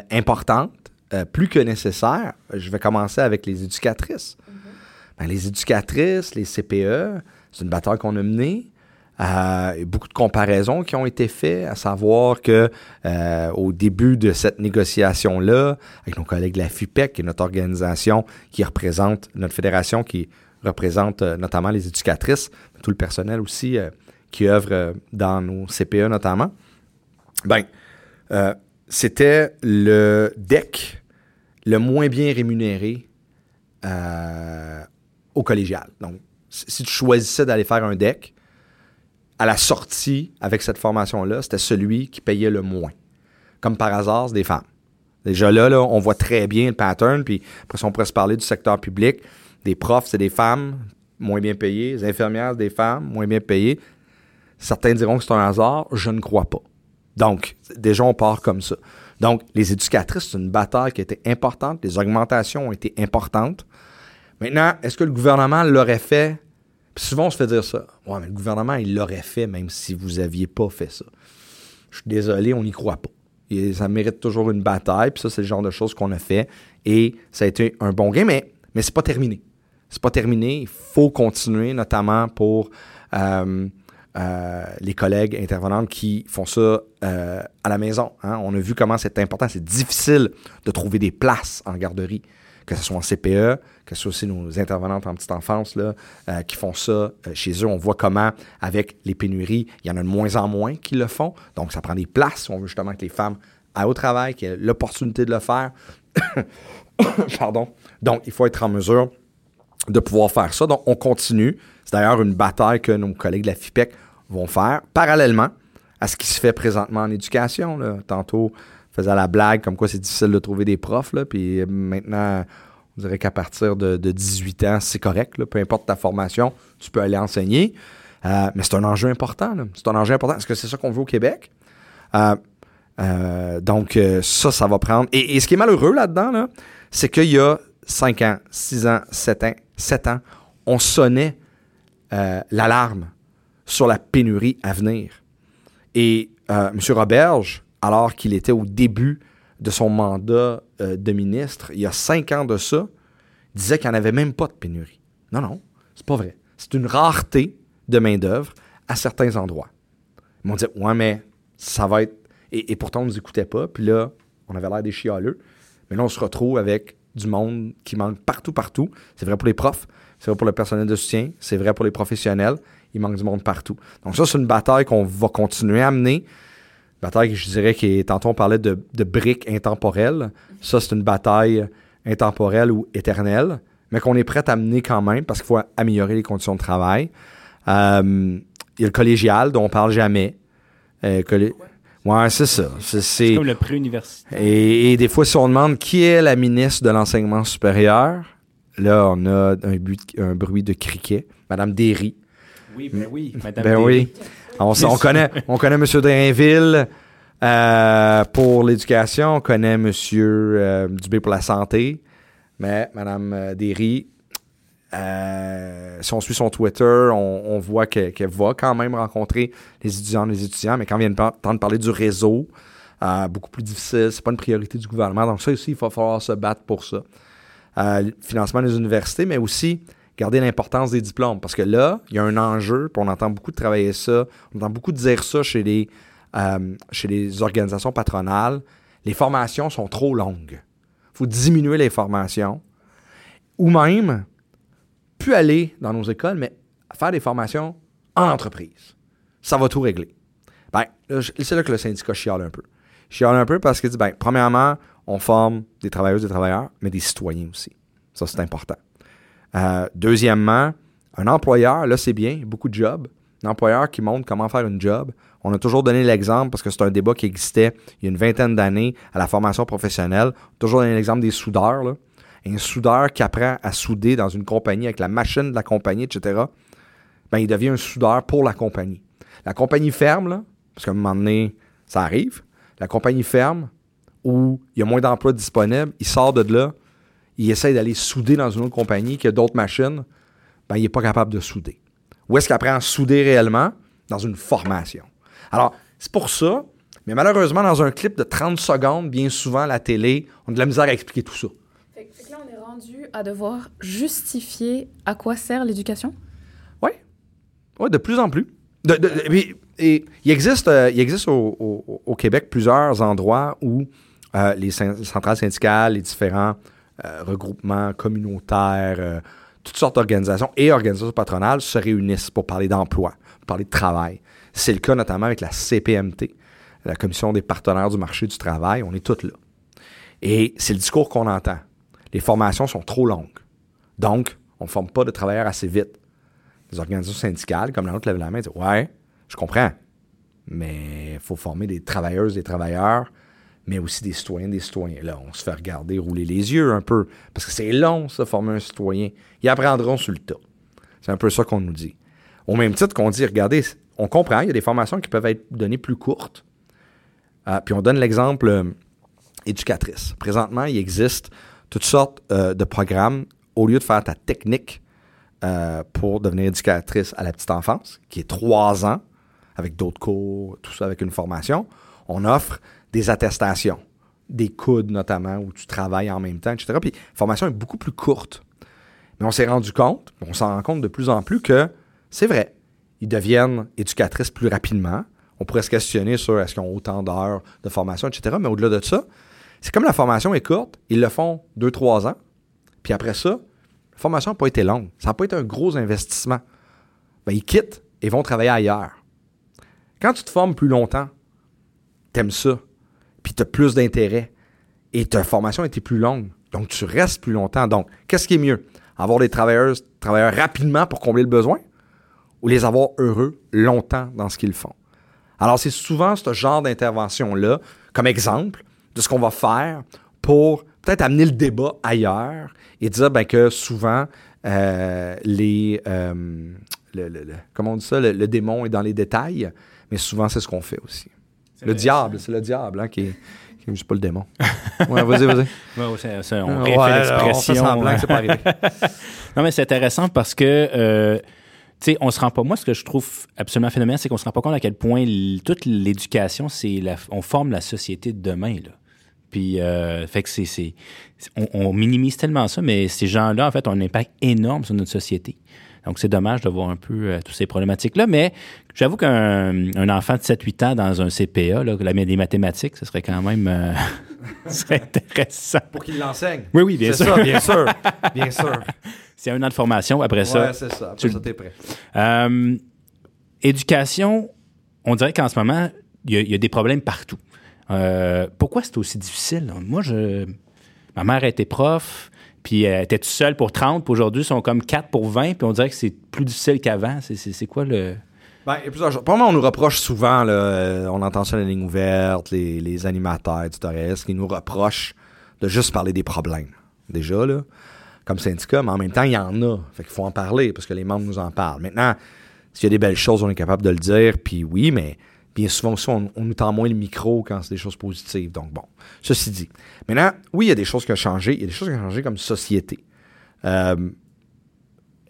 importantes. Euh, plus que nécessaire, je vais commencer avec les éducatrices. Mm -hmm. ben, les éducatrices, les CPE, c'est une bataille qu'on a menée. Euh, beaucoup de comparaisons qui ont été faites, à savoir que euh, au début de cette négociation-là, avec nos collègues de la FUPEC, qui est notre organisation qui représente, notre fédération qui représente euh, notamment les éducatrices, tout le personnel aussi qui œuvre dans nos CPE notamment, ben, c'était le deck le moins bien rémunéré euh, au collégial. Donc, si tu choisissais d'aller faire un deck, à la sortie avec cette formation-là, c'était celui qui payait le moins. Comme par hasard, c'est des femmes. Déjà là, on voit très bien le pattern, puis après, on pourrait se parler du secteur public, des profs, c'est des femmes, moins bien payées, les infirmières, c'est des femmes, moins bien payées. Certains diront que c'est un hasard, je ne crois pas. Donc, déjà, on part comme ça. Donc, les éducatrices, c'est une bataille qui a été importante, les augmentations ont été importantes. Maintenant, est-ce que le gouvernement l'aurait fait? Puis souvent, on se fait dire ça. Ouais, mais le gouvernement, il l'aurait fait même si vous n'aviez pas fait ça. Je suis désolé, on n'y croit pas. Ça mérite toujours une bataille. Puis ça, c'est le genre de choses qu'on a fait. Et ça a été un bon gain, mais, mais c'est pas terminé. C'est pas terminé. Il faut continuer, notamment pour euh, euh, les collègues intervenantes qui font ça euh, à la maison. Hein. On a vu comment c'est important. C'est difficile de trouver des places en garderie que ce soit en CPE, que ce soit aussi nos intervenantes en petite enfance là, euh, qui font ça chez eux. On voit comment, avec les pénuries, il y en a de moins en moins qui le font. Donc, ça prend des places. On veut justement que les femmes aillent au travail, qu'elles aient l'opportunité de le faire. Pardon. Donc, il faut être en mesure de pouvoir faire ça. Donc, on continue. C'est d'ailleurs une bataille que nos collègues de la FIPEC vont faire parallèlement à ce qui se fait présentement en éducation. Tantôt, faisait la blague comme quoi c'est difficile de trouver des profs. Puis maintenant, on dirait qu'à partir de, 18 ans, c'est correct. Peu importe ta formation, tu peux aller enseigner. Euh, mais c'est un enjeu important. C'est un enjeu important. Est-ce que c'est ça qu'on veut au Québec? Euh, euh, donc, ça, ça va prendre. Et, ce qui est malheureux là-dedans, c'est qu'il y a 5 ans, 6 ans, 7 ans, 7 ans, on sonnait l'alarme sur la pénurie à venir. Et M. Roberge, alors qu'il était au début de son mandat euh, de ministre, il y a cinq ans de ça, disait qu'il n'y en avait même pas de pénurie. Non, non, c'est pas vrai. C'est une rareté de main-d'œuvre à certains endroits. Ils m'ont dit Ouais, mais ça va être. Et, pourtant, on ne nous écoutait pas. Puis là, on avait l'air des chialeux. Mais là, on se retrouve avec du monde qui manque partout, partout. C'est vrai pour les profs, c'est vrai pour le personnel de soutien, c'est vrai pour les professionnels. Il manque du monde partout. Donc, ça, c'est une bataille qu'on va continuer à mener bataille je dirais que tantôt on parlait de, briques intemporelles. Ça, c'est une bataille intemporelle ou éternelle, mais qu'on est prêt à mener quand même parce qu'il faut améliorer les conditions de travail. Euh, il y a le collégial dont on parle jamais. Euh, ouais, c'est ça. C'est comme le pré-universitaire. Et, des fois, si on demande qui est la ministre de l'enseignement supérieur, là, on a un, un bruit de criquet. Madame Derry. Oui, ben oui, Madame ben oui. On, connaît, on connaît M. Drainville euh, pour l'éducation, on connaît M. Euh, Dubé pour la santé, mais Mme euh, Derry, si on suit son Twitter, on, voit qu'elle va quand même rencontrer les étudiants les étudiants, mais quand vient le temps de parler du réseau, beaucoup plus difficile, c'est pas une priorité du gouvernement. Donc ça aussi, il va falloir se battre pour ça. financement des universités, mais aussi garder l'importance des diplômes. Parce que là, il y a un enjeu, puis on entend beaucoup travailler ça, on entend beaucoup dire ça chez les, euh, chez les organisations patronales. Les formations sont trop longues. Il faut diminuer les formations. Ou même, plus aller dans nos écoles, mais faire des formations en entreprise. Ça va tout régler. Ben, c'est là que le syndicat chiale un peu. Chiale un peu parce qu'il dit, ben, premièrement, on forme des travailleuses et des travailleurs, mais des citoyens aussi. Ça, c'est important. Euh, deuxièmement, un employeur, là, c'est bien, beaucoup de jobs. Un employeur qui montre comment faire une job. On a toujours donné l'exemple, parce que c'est un débat qui existait il y a une vingtaine d'années à la formation professionnelle. Toujours donné l'exemple des soudeurs. Un soudeur qui apprend à souder dans une compagnie avec la machine de la compagnie, etc., ben, il devient un soudeur pour la compagnie. La compagnie ferme, parce qu'à un moment donné, ça arrive. La compagnie ferme, où il y a moins d'emplois disponibles, il sort de là, il essaie d'aller souder dans une autre compagnie qui a d'autres machines, ben, il n'est pas capable de souder. Où est-ce qu'il apprend à souder réellement? Dans une formation. Alors, c'est pour ça, mais malheureusement, dans un clip de 30 secondes, bien souvent, la télé, on a de la misère à expliquer tout ça. Fait, que là, on est rendu à devoir justifier à quoi sert l'éducation? Oui. Oui, de plus en plus. et, il existe, euh, il existe au, Québec plusieurs endroits où euh, les centrales syndicales, les différents euh, regroupements communautaires, euh, toutes sortes d'organisations et organisations patronales se réunissent pour parler d'emploi, pour parler de travail. C'est le cas notamment avec la CPMT, la commission des partenaires du marché du travail, on est tous là. Et c'est le discours qu'on entend. Les formations sont trop longues. Donc, on ne forme pas de travailleurs assez vite. Les organisations syndicales, comme la nôtre, lèvent la main et disent Ouais, je comprends. Mais il faut former des travailleuses, des travailleurs, mais aussi des citoyens, des citoyens. Là, on se fait regarder, rouler les yeux un peu. Parce que c'est long, ça, former un citoyen. Ils apprendront sur le tas. C'est un peu ça qu'on nous dit. Au même titre qu'on dit, regardez, on comprend, il y a des formations qui peuvent être données plus courtes. Euh, puis on donne l'exemple euh, éducatrice. Présentement, il existe toutes sortes euh, de programmes. Au lieu de faire ta technique pour devenir éducatrice à la petite enfance, qui est trois ans, avec d'autres cours, tout ça avec une formation, on offre des attestations, des coudes notamment, où tu travailles en même temps, etc. Puis la formation est beaucoup plus courte. Mais on s'est rendu compte, on s'en rend compte de plus en plus que c'est vrai, ils deviennent éducatrices plus rapidement. On pourrait se questionner sur est-ce qu'ils ont autant d'heures de formation, etc. Mais au-delà de ça, c'est comme la formation est courte, ils le font deux, trois ans. Puis après ça, la formation n'a pas été longue. Ça n'a pas été un gros investissement. Ben, ils quittent et vont travailler ailleurs. Quand tu te formes plus longtemps, t'aimes ça, puis tu as plus d'intérêt et ta formation été plus longue. Donc, tu restes plus longtemps. Donc, qu'est-ce qui est mieux? Avoir des travailleurs, travailleurs rapidement pour combler le besoin ou les avoir heureux longtemps dans ce qu'ils font? Alors, c'est souvent ce genre d'intervention-là, comme exemple de ce qu'on va faire pour peut-être amener le débat ailleurs et dire ben, que souvent, euh, les. Euh, comment on dit ça? Le, démon est dans les détails, mais souvent, c'est ce qu'on fait aussi. Le diable, c'est le diable hein, qui est. Je pas le démon. Ouais, vas-y, vas-y. on refait l'expression. c'est pas arrivé. non, mais c'est intéressant parce que euh, tu sais, on se rend pas. Moi, ce que je trouve absolument phénoménal, c'est qu'on se rend pas compte à quel point toute l'éducation, c'est on forme la société de demain. Là. Puis, euh, fait que c'est, on, minimise tellement ça, mais ces gens-là, en fait, ont un impact énorme sur notre société. Donc, c'est dommage de voir un peu euh, toutes ces problématiques-là. Mais j'avoue qu'un enfant de 7-8 ans dans un CPA, là, la, des mathématiques, ce serait quand même euh, serait intéressant. Pour qu'il l'enseigne. Oui, oui, bien sûr. Ça, bien sûr. Bien sûr. C'est un an de formation. Après ça. Oui, c'est ça. Après tu... ça, t'es prêt. Euh, éducation, on dirait qu'en ce moment, il y, a des problèmes partout. Pourquoi c'est aussi difficile? Moi, je. Ma mère était prof, puis elle était toute seule pour 30, puis aujourd'hui, ils sont comme 4 pour 20, puis on dirait que c'est plus difficile qu'avant. C'est quoi le. Ben, plusieurs choses. Pour moi, on nous reproche souvent, là, euh, on entend ça les lignes ouvertes, les, les animateurs, etc., qui nous reprochent de juste parler des problèmes? Déjà, là comme syndicat, mais en même temps, il y en a. Fait qu'il faut en parler parce que les membres nous en parlent. Maintenant, s'il y a des belles choses, on est capable de le dire, puis oui, mais bien souvent aussi, on, nous tend moins le micro quand c'est des choses positives. Donc bon, ceci dit. Maintenant, oui, il y a des choses qui ont changé. Il y a des choses qui ont changé comme société. Euh,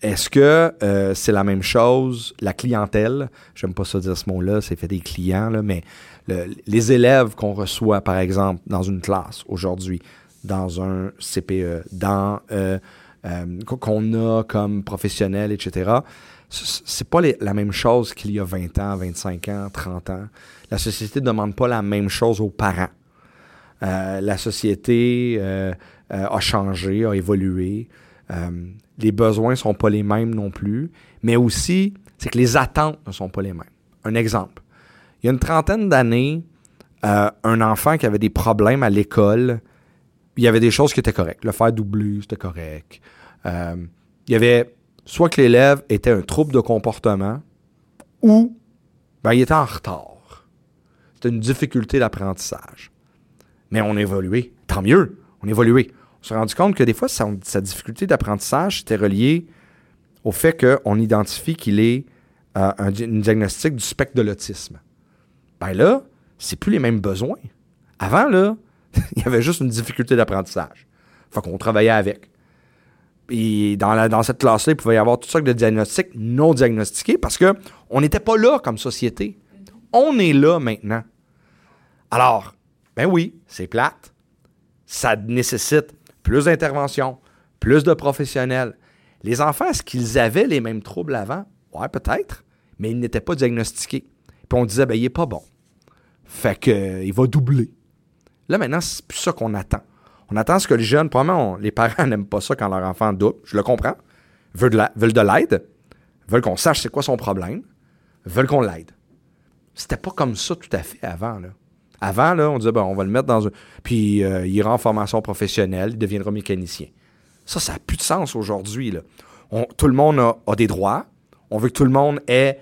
est-ce que euh, c'est la même chose, la clientèle, j'aime pas ça dire ce mot-là, c'est fait des clients, mais les élèves qu'on reçoit, par exemple, dans une classe aujourd'hui, dans un CPE, dans euh, qu'on a comme professionnel, etc. C'est pas la même chose qu'il y a 20 ans, 25 ans, 30 ans. La société ne demande pas la même chose aux parents. Euh, la société a changé, a évolué. les besoins ne sont pas les mêmes non plus, mais aussi, c'est que les attentes ne sont pas les mêmes. Un exemple. Il y a une trentaine d'années, un enfant qui avait des problèmes à l'école il y avait des choses qui étaient correctes. Le faire doubler, c'était correct. Euh, il y avait soit que l'élève était un trouble de comportement ou ben, il était en retard. C'était une difficulté d'apprentissage. Mais on a évolué. Tant mieux, on a évolué. On s'est rendu compte que des fois, sa, difficulté d'apprentissage était reliée au fait qu'on identifie qu'il est euh, un, diagnostic du spectre de l'autisme. Ben là, c'est plus les mêmes besoins. Avant, là, il y avait juste une difficulté d'apprentissage. Fait qu'on travaillait avec. Puis dans, cette classe-là, il pouvait y avoir toutes sortes de diagnostics non diagnostiqués parce qu'on n'était pas là comme société. On est là maintenant. Alors, ben oui, c'est plate. Ça nécessite plus d'intervention, plus de professionnels. Les enfants, est-ce qu'ils avaient les mêmes troubles avant? Ouais, peut-être, mais ils n'étaient pas diagnostiqués. Puis on disait, ben, il n'est pas bon. Fait qu'il euh, va doubler. Là, maintenant, c'est plus ça qu'on attend. On attend ce que les jeunes, probablement, les parents n'aiment pas ça quand leur enfant double. Je le comprends. Veulent de l'aide. Veulent qu'on sache c'est quoi son problème. Veulent qu'on l'aide. C'était pas comme ça tout à fait avant. Avant, on disait, ben, on va le mettre dans un. Puis euh, il ira en formation professionnelle, il deviendra mécanicien. Ça, ça n'a plus de sens aujourd'hui. tout le monde a, des droits. On veut que tout le monde ait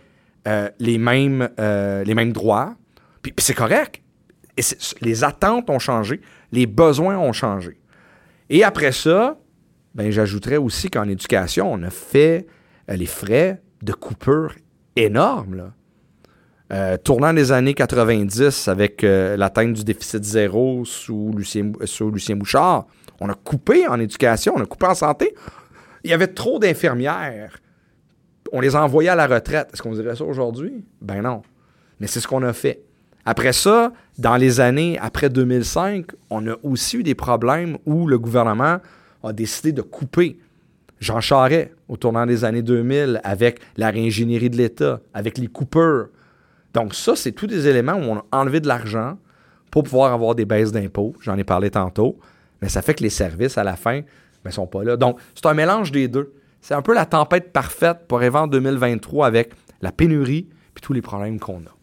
euh, les, mêmes, euh, les mêmes droits. Puis, c'est correct. Les attentes ont changé, les besoins ont changé. Et après ça, ben, j'ajouterais aussi qu'en éducation, on a fait euh, les frais de coupure énormes. Euh, tournant des années 90 avec euh, l'atteinte du déficit zéro sous Lucien, sous Lucien Bouchard, on a coupé en éducation, on a coupé en santé. Il y avait trop d'infirmières. On les a envoyées à la retraite. Est-ce qu'on dirait ça aujourd'hui? Ben non. Mais c'est ce qu'on a fait. Après ça, dans les années après 2005, on a aussi eu des problèmes où le gouvernement a décidé de couper. Jean Charest, au tournant des années 2000, avec la réingénierie de l'État, avec les coupeurs. Donc ça, c'est tous des éléments où on a enlevé de l'argent pour pouvoir avoir des baisses d'impôts. J'en ai parlé tantôt. Mais ça fait que les services, à la fin, ne sont pas là. Donc, c'est un mélange des deux. C'est un peu la tempête parfaite pour en 2023 avec la pénurie puis tous les problèmes qu'on a.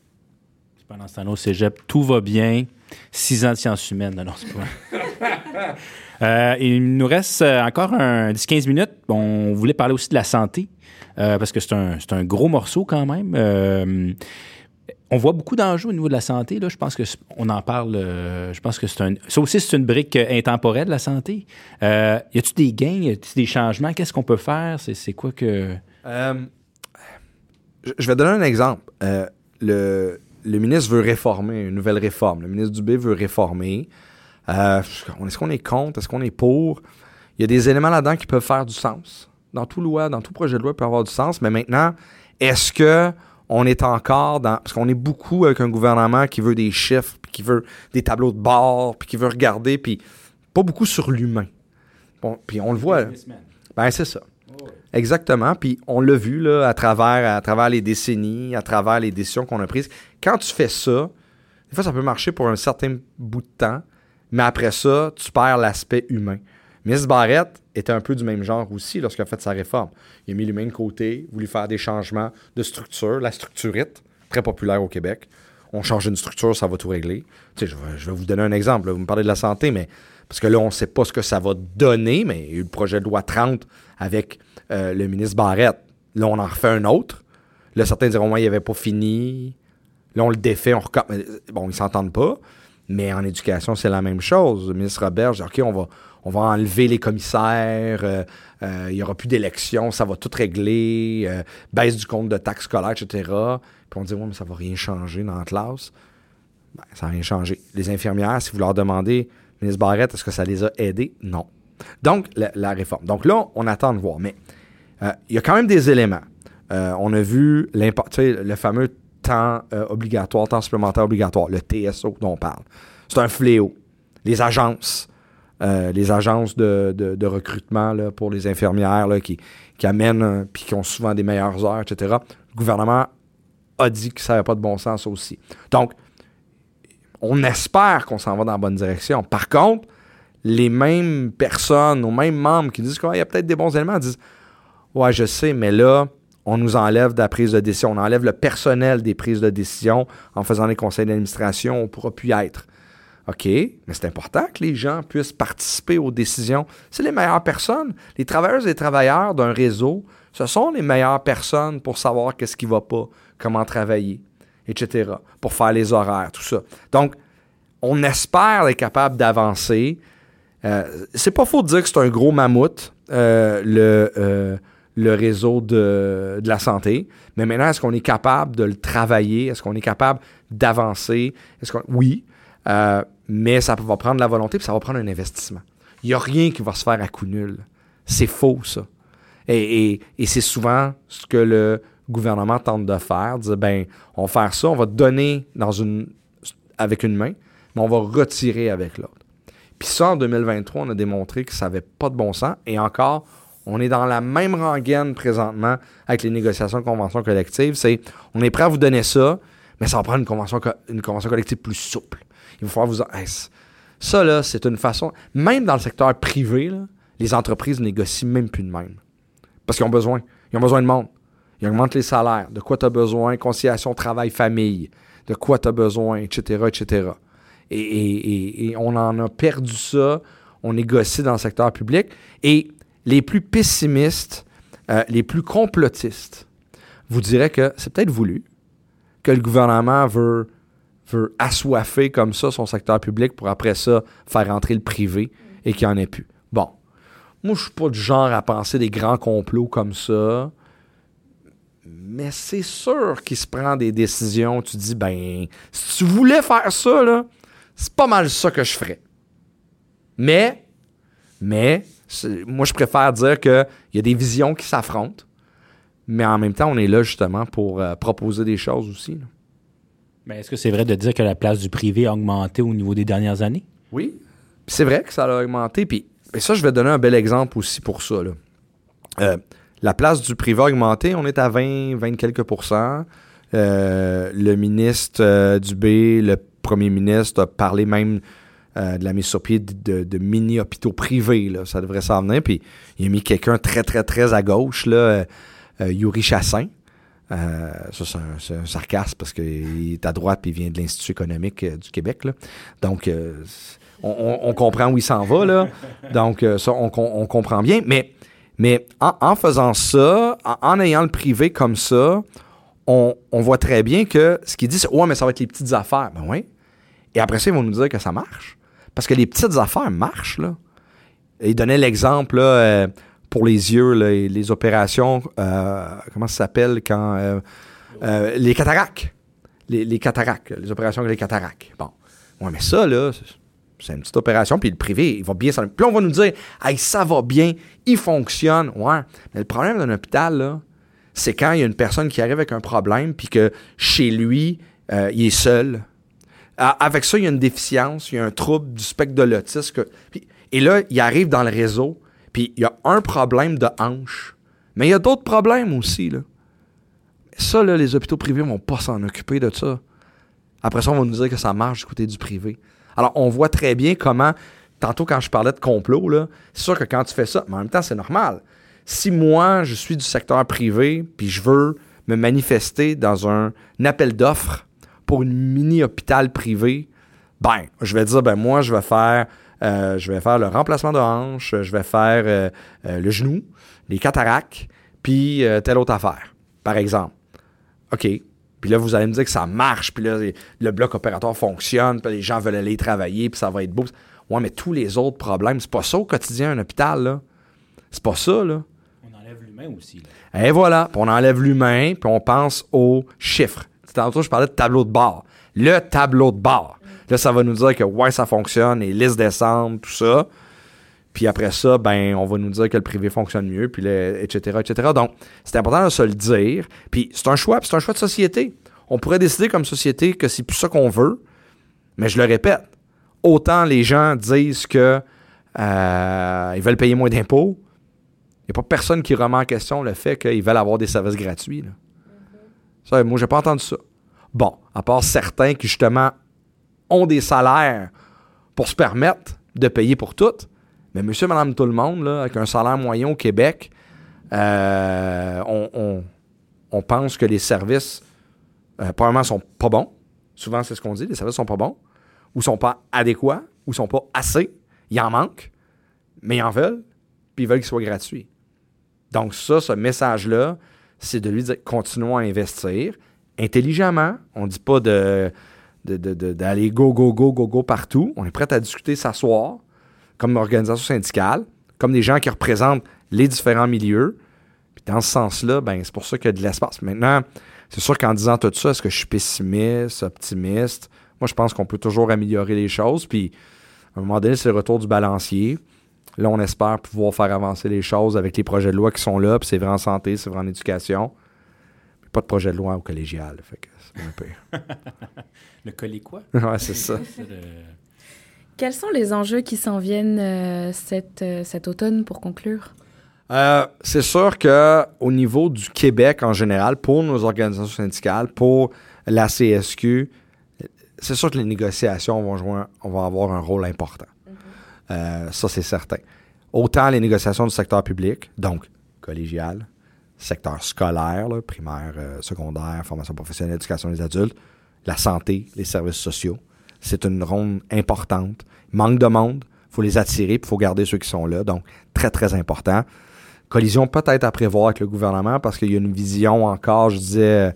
Pendant ce temps-là, au cégep, tout va bien. Six ans de sciences humaines. Non, non, c'est pas. Euh, il nous reste euh, encore un 10-15 minutes. On voulait parler aussi de la santé, euh, parce que c'est un, c'est un gros morceau quand même. Euh, on voit beaucoup d'enjeux au niveau de la santé. Là. Je pense que c'est- on en parle. euh, je pense que c'est un. Ça aussi, c'est une brique intemporelle, la santé. Euh, y a-tu des gains, y a-tu des changements? Qu'est-ce qu'on peut faire? C'est, c'est quoi que Euh, je je vais donner un exemple. Euh, le, le ministre veut réformer, une nouvelle réforme. Le ministre Dubé veut réformer. Euh, est-ce qu'on est contre? Est-ce qu'on est pour? Il y a des éléments là-dedans qui peuvent faire du sens. Dans tout loi, dans tout projet de loi, il peut avoir du sens. Mais maintenant, est-ce que on est encore dans... Parce qu'on est beaucoup avec un gouvernement qui veut des chiffres, puis qui veut des tableaux de bord, puis qui veut regarder, puis pas beaucoup sur l'humain. Bon, puis on le voit. Ben, c'est ça. Exactement. Puis on l'a vu là, à, travers, à travers les décennies, à travers les décisions qu'on a prises. Quand tu fais ça, des fois, ça peut marcher pour un certain bout de temps, mais après ça, tu perds l'aspect humain. Miss Barrett était un peu du même genre aussi lorsqu'il a fait sa réforme. Il a mis l'humain de côté, voulu faire des changements de structure, la structurite, très populaire au Québec. On change une structure, ça va tout régler. Tu sais, je, vais, je vous donner un exemple. Vous me parlez de la santé, mais parce que là, on ne sait pas ce que ça va donner, mais il y a eu le projet de loi 30 avec euh, le ministre Barrette. Là, on en refait un autre. Là, certains diront, moi, il avait pas fini. Là, on le défait, on euh, Bon, ils s'entendent pas. Mais en éducation, c'est la même chose. Le ministre Robert, dit, OK, on va, on va enlever les commissaires, euh, euh, il n'y aura plus d'élections, ça va tout régler, euh, baisse du compte de taxes scolaires, etc. Puis on dit, ouais, mais ça va rien changer dans la classe. Ben, ça n'a rien changé. Les infirmières, si vous leur demandez, ministre Barrette, est-ce que ça les a aidés? Non. Donc, la, la réforme. Donc là, on attend de voir. Mais il y a quand même des éléments. On a vu le fameux temps obligatoire, temps supplémentaire obligatoire, le TSO dont on parle. C'est un fléau. Les agences, euh, les agences de, de- recrutement pour les infirmières qui, qui amènent, puis qui ont souvent des meilleures heures, etc. Le gouvernement a dit que ça n'avait pas de bon sens aussi. Donc, on espère qu'on s'en va dans la bonne direction. Par contre, les mêmes personnes, aux mêmes membres qui disent qu'il y a peut-être des bons éléments, disent Ouais, je sais, mais là, on nous enlève de la prise de décision. On enlève le personnel des prises de décision en faisant les conseils d'administration. On ne pourra plus y être. OK, mais c'est important que les gens puissent participer aux décisions. C'est les meilleures personnes. Les travailleuses et travailleurs d'un réseau, ce sont les meilleures personnes pour savoir qu'est-ce qui ne va pas, comment travailler, etc., pour faire les horaires, tout ça. Donc, on espère être capable d'avancer. Euh, c'est pas faux de dire que c'est un gros mammouth, euh, le, euh, le réseau de, de la santé. Mais maintenant, est-ce qu'on est capable de le travailler? Est-ce qu'on est capable d'avancer? Est-ce qu'on... Oui, euh, mais ça va prendre la volonté puis ça va prendre un investissement. Il n'y a rien qui va se faire à coup nul. C'est faux, ça. Et, c'est souvent ce que le gouvernement tente de faire, dire ben, on va faire ça, on va donner avec une main, mais on va retirer avec l'autre. Puis ça, en 2023, on a démontré que ça n'avait pas de bon sens. Et encore, on est dans la même rengaine présentement avec les négociations de conventions collectives. C'est, on est prêt à vous donner ça, mais ça va prendre convention, une convention collective plus souple. Il va falloir vous... Hey, ça, là, c'est une façon... Même dans le secteur privé, les entreprises négocient même plus de même. Parce qu'ils ont besoin. Ils ont besoin de monde. Ils augmentent les salaires. De quoi tu as besoin? Conciliation travail-famille. De quoi tu as besoin, etc., etc. Et, et- et- et on en a perdu ça. On négocie dans le secteur public. Et les plus pessimistes, euh, les plus complotistes, vous diraient que c'est peut-être voulu, que le gouvernement veut, veut assoiffer comme ça son secteur public pour après ça faire rentrer le privé et qu'il n'y en ait plus. Bon. Moi, je suis pas du genre à penser des grands complots comme ça. Mais c'est sûr qu'il se prend des décisions. Tu dis, ben, si tu voulais faire ça, là, c'est pas mal ça que je ferais. Mais, mais, moi, je préfère dire qu'il y a des visions qui s'affrontent. Mais en même temps, on est là justement pour euh, proposer des choses aussi. Mais est-ce que c'est vrai de dire que la place du privé a augmenté au niveau des dernières années? Oui. C'est vrai que ça a augmenté. Puis et ça, je vais donner un bel exemple aussi pour ça. Euh, la place du privé a augmenté. On est à 20, 20 quelques pourcents. Euh, le ministre euh, Dubé, le premier ministre, a parlé même euh, de la mise sur pied de, mini-hôpitaux privés. Ça devrait s'en venir. Puis il a mis quelqu'un très, très, très à gauche, euh, Yuri Chassin. Euh, ça, c'est un, sarcasme parce qu'il est à droite puis il vient de l'Institut économique euh, du Québec. Donc, euh, on, comprend où il s'en va. Là. Donc, ça, on, com- on comprend bien. Mais, mais en, faisant ça, en, ayant le privé comme ça, on, on voit très bien que ce qu'il dit, c'est Ouais, mais ça va être les petites affaires. Ben oui. Et après ça, ils vont nous dire que ça marche. Parce que les petites affaires marchent. Là. Il donnait l'exemple pour les yeux, les opérations, euh, comment ça s'appelle quand. euh, euh, les cataractes. Les, cataractes, les opérations avec les cataractes. Bon. Ouais, mais ça, là, c'est- une petite opération, puis le privé, il va bien. Puis on va nous dire, hey, ça va bien, il fonctionne. Ouais. Mais le problème d'un hôpital, là, c'est quand il y a une personne qui arrive avec un problème, puis que chez lui, il est seul. Avec ça, il y a une déficience, il y a un trouble du spectre de l'autisme. et là, il arrive dans le réseau, puis il y a un problème de hanche. Mais il y a d'autres problèmes aussi. Là. Ça, là, les hôpitaux privés vont pas s'en occuper de ça. Après ça, on va nous dire que ça marche du côté du privé. Alors, on voit très bien comment, tantôt quand je parlais de complot, c'est sûr que quand tu fais ça, mais en même temps, c'est normal. Si moi, je suis du secteur privé, puis je veux me manifester dans un appel d'offres pour une mini-hôpital privé, ben, je vais dire, ben moi, je vais faire, euh, je vais faire le remplacement de hanche, je vais faire euh, euh, le genou, les cataractes, puis telle autre affaire, par exemple. OK. Puis là, vous allez me dire que ça marche, puis là, le bloc opératoire fonctionne, puis les gens veulent aller travailler, puis ça va être beau. Ouais, mais tous les autres problèmes, c'est pas ça au quotidien, un hôpital, là. C'est pas ça, là. On enlève l'humain aussi. là. Et voilà, puis on enlève l'humain, puis on pense aux chiffres. Tantôt, je parlais de tableau de bord. Le tableau de bord. Là, ça va nous dire que ouais, ça fonctionne, les listes descendent, tout ça. Puis après ça, ben, on va nous dire que le privé fonctionne mieux, puis etc., etc. Donc, c'est important de se le dire. Puis c'est un choix, c'est un choix de société. On pourrait décider comme société que c'est plus ça qu'on veut, mais je le répète, autant les gens disent que euh, ils veulent payer moins d'impôts, il n'y a pas personne qui remet en question le fait qu'ils veulent avoir des services gratuits. là. Ça, moi, j'ai pas entendu ça. Bon, à part certains qui, justement, ont des salaires pour se permettre de payer pour tout. Mais monsieur, madame, tout le monde, avec un salaire moyen au Québec, euh, on, pense que les services, euh, sont pas bons. Souvent, c'est ce qu'on dit, les services sont pas bons, ou sont pas adéquats, ou sont pas assez. Il en manque, mais ils en veulent, puis ils veulent qu'ils soient gratuits. Donc ça, ce message-là, c'est de lui dire continuons à investir intelligemment. On ne dit pas de, d'aller go, go, go, go, go partout. On est prêt à discuter, s'asseoir, comme organisation syndicale, comme des gens qui représentent les différents milieux. Puis dans ce sens-là, ben, c'est pour ça qu'il y a de l'espace. Maintenant, c'est sûr qu'en disant tout ça, est-ce que je suis pessimiste, optimiste? Moi, je pense qu'on peut toujours améliorer les choses. Puis, à un moment donné, c'est le retour du balancier. Là, on espère pouvoir faire avancer les choses avec les projets de loi qui sont là. Puis c'est vrai en santé, c'est vrai en éducation. Puis pas de projet de loi au collégial. Fait que c'est. Le collet quoi? ouais, c'est ça. Le- Quels sont les enjeux qui s'en viennent euh, cet, euh, cet automne pour conclure? Euh, c'est sûr que au niveau du Québec en général, pour nos organisations syndicales, pour la CSQ, c'est sûr que les négociations vont jouer, un- on va avoir un rôle important. Euh, ça, c'est certain. Autant les négociations du secteur public, donc collégial, secteur scolaire, là, primaire, euh, secondaire, formation professionnelle, éducation des adultes, la santé, les services sociaux. c'est une ronde importante. Manque de monde, il faut les attirer, il faut garder ceux qui sont là. Donc, très, très important. Collision peut-être à prévoir avec le gouvernement parce qu'il y a une vision encore, je disais,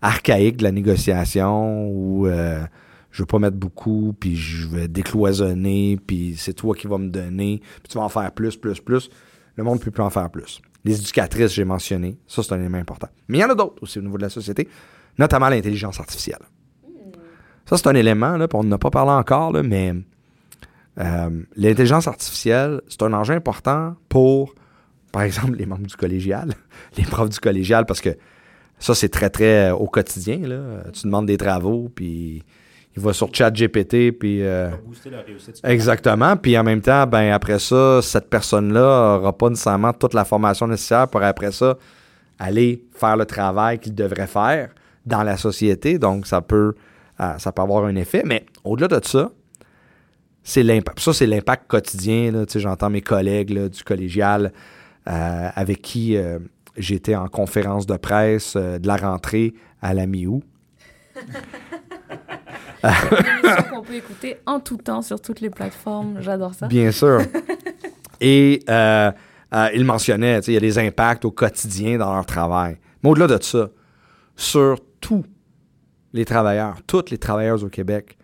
archaïque de la négociation où euh, je veux pas mettre beaucoup, puis je vais décloisonner, puis c'est toi qui vas me donner, puis tu vas en faire plus, plus, plus. Le monde ne peut plus en faire plus. Les éducatrices, j'ai mentionné, ça c'est un élément important. Mais il y en a d'autres aussi au niveau de la société, notamment l'intelligence artificielle. Ça, c'est un élément, là, on n'en a pas parlé encore, là, mais euh, l'intelligence artificielle, c'est un enjeu important pour, par exemple, les membres du collégial, les profs du collégial, parce que ça, c'est très, très euh, au quotidien. Là. Tu demandes des travaux, puis il va sur ChatGPT, puis... Euh, exactement. Puis en même temps, ben après ça, cette personne-là n'aura pas nécessairement toute la formation nécessaire pour après ça aller faire le travail qu'il devrait faire dans la société. Donc, ça peut, ça peut avoir un effet. Mais au-delà de ça, c'est l'impact. Ça, c'est l'impact quotidien. J'entends mes collègues du collégial euh, avec qui euh, j'étais en conférence de presse euh, de la rentrée à la mi-août. une qu'on peut écouter en tout temps sur toutes les plateformes. J'adore ça. Bien sûr. Et il mentionnait, il y a des impacts au quotidien dans leur travail. Mais au-delà de ça, sur tous les travailleurs, toutes les travailleurs au Québec,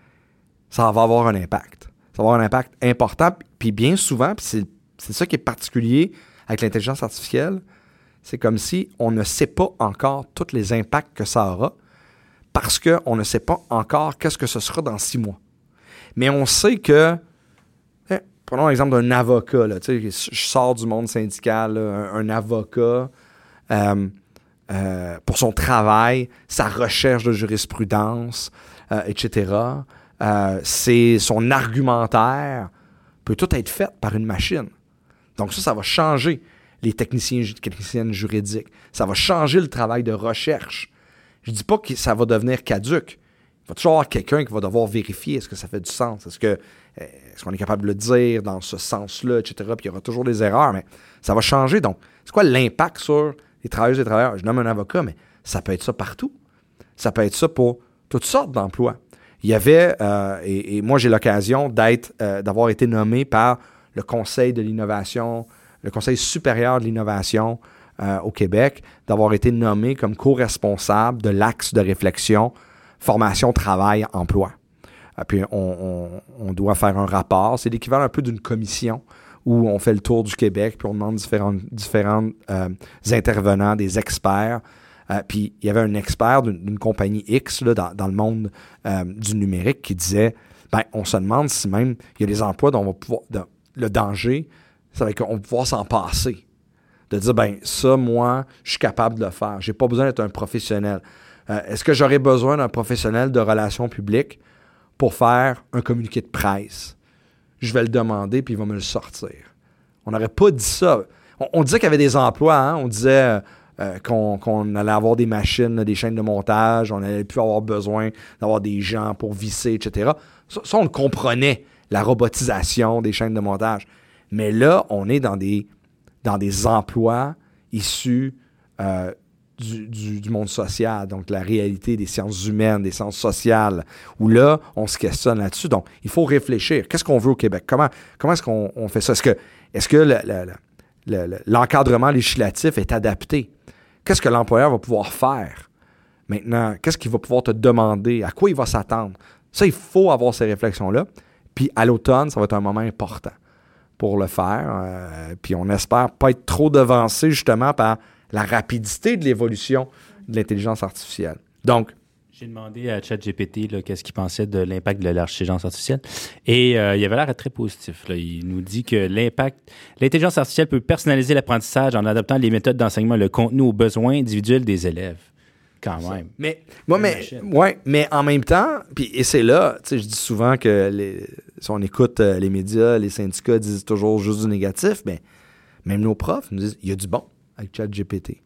ça va avoir un impact ça va avoir un impact important. Puis bien souvent, c'est ça qui est particulier avec l'intelligence artificielle, c'est comme si on ne sait pas encore tous les impacts que ça aura parce qu'on ne sait pas encore qu'est-ce que ce sera dans six mois. Mais on sait que, hein, prenons l'exemple d'un avocat, je sors du monde syndical, un, avocat, euh, euh, pour son travail, sa recherche de jurisprudence, euh, etc., c'est son argumentaire peut tout être fait par une machine. Donc ça, ça va changer les techniciens techniciennes juridiques. Ça va changer le travail de recherche. Je dis pas que ça va devenir caduque. Il va toujours avoir quelqu'un qui va devoir vérifier est-ce que ça fait du sens, est-ce que euh, est-ce qu'on est capable de le dire dans ce sens-là, etc. Puis il y aura toujours des erreurs, mais ça va changer. Donc, c'est quoi l'impact sur les travailleurs et les travailleurs? Je nomme un avocat, mais ça peut être ça partout. Ça peut être ça pour toutes sortes d'emplois il y avait, euh, et, moi j'ai l'occasion d'être, euh, d'avoir été nommé par le Conseil de l'innovation, le Conseil supérieur de l'innovation euh, au Québec, d'avoir été nommé comme co-responsable de l'axe de réflexion formation, travail, emploi. puis on, doit faire un rapport. C'est l'équivalent un peu d'une commission où on fait le tour du Québec, puis on demande différents, différents intervenants, des experts, euh, puis il y avait un expert d'une compagnie X dans, le monde euh, du numérique qui disait ben, on se demande si même il y a des emplois dont on va pouvoir. le danger, c'est qu'on va pouvoir s'en passer. De dire ben ça, moi, je suis capable de le faire. J'ai pas besoin d'être un professionnel. Euh, est-ce que j'aurais besoin d'un professionnel de relations publiques pour faire un communiqué de presse? Je vais le demander, puis il va me le sortir. On n'aurait pas dit ça. On, disait qu'il y avait des emplois, hein? on disait euh, qu'on allait avoir des machines, des chaînes de montage, on n'allait plus avoir besoin d'avoir des gens pour visser, etc. Ça, on le comprenait, la robotisation des chaînes de montage. Mais là, on est dans des, dans des emplois issus euh, du, monde social, donc la réalité des sciences humaines, des sciences sociales, où là, on se questionne là-dessus. Donc, il faut réfléchir. Qu'est-ce qu'on veut au Québec? Comment, comment est-ce qu'on fait ça? Est-ce que, est-ce que l'encadrement législatif est adapté? Qu'est-ce que l'employeur va pouvoir faire maintenant? Qu'est-ce qu'il va pouvoir te demander? À quoi il va s'attendre? Ça, il faut avoir ces réflexions-là. Puis à l'automne, ça va être un moment important pour le faire. Euh, puis on espère pas être trop devancé justement par la rapidité de l'évolution de l'intelligence artificielle. Donc, j'ai demandé à ChatGPT qu'est-ce qu'il pensait de l'impact de l'intelligence artificielle. Et euh, il avait l'air très positif. Il nous dit que l'impact, l'intelligence artificielle peut personnaliser l'apprentissage en adaptant les méthodes d'enseignement, le contenu aux besoins individuels des élèves. Quand même. Mais, moi, mais, ouais, mais en même temps, puis, et c'est là, je dis souvent que les, si on écoute euh, les médias, les syndicats disent toujours juste du négatif, mais même nos profs nous disent il y a du bon avec ChatGPT.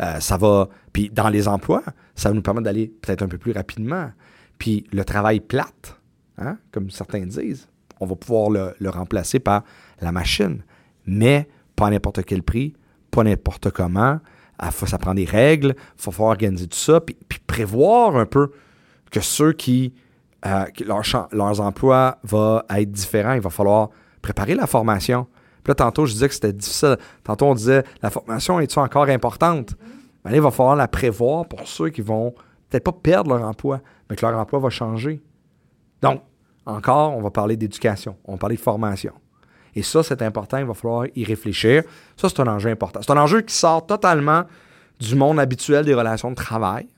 Euh, ça va. Puis dans les emplois, ça va nous permettre d'aller peut-être un peu plus rapidement. Puis le travail plate, hein, comme certains disent, on va pouvoir le, remplacer par la machine. Mais pas à n'importe quel prix, pas n'importe comment. Ah, ça prend des règles, il faut falloir organiser tout ça, puis, prévoir un peu que ceux qui euh, leur leurs emplois va être différent. Il va falloir préparer la formation. Puis là, tantôt, je disais que c'était difficile. Tantôt, on disait, la formation est-tu encore importante? Ben là, il va falloir la prévoir pour ceux qui vont peut-être pas perdre leur emploi, mais que leur emploi va changer. Donc, encore, on va parler d'éducation, on va parler de formation. Et ça, c'est important, il va falloir y réfléchir. Ça, c'est un enjeu important. C'est un enjeu qui sort totalement du monde habituel des relations de travail,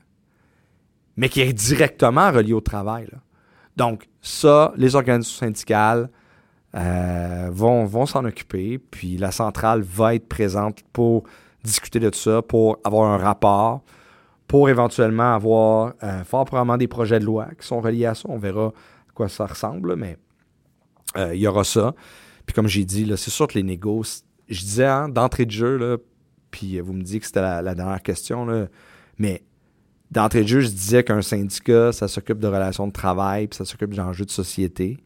mais qui est directement relié au travail. Donc, ça, les organisations syndicales euh, vont, vont s'en occuper, puis la centrale va être présente pour discuter de tout ça, pour avoir un rapport, pour éventuellement avoir euh, fort probablement des projets de loi qui sont reliés à ça. On verra à quoi ça ressemble, mais euh, il y aura ça. Puis comme j'ai dit, c'est sûr que les négos, je disais hein, d'entrée de jeu, puis euh, vous me dites que c'était la, dernière question, mais d'entrée de jeu, je disais qu'un syndicat, ça s'occupe de relations de travail, puis ça s'occupe d'enjeux de société.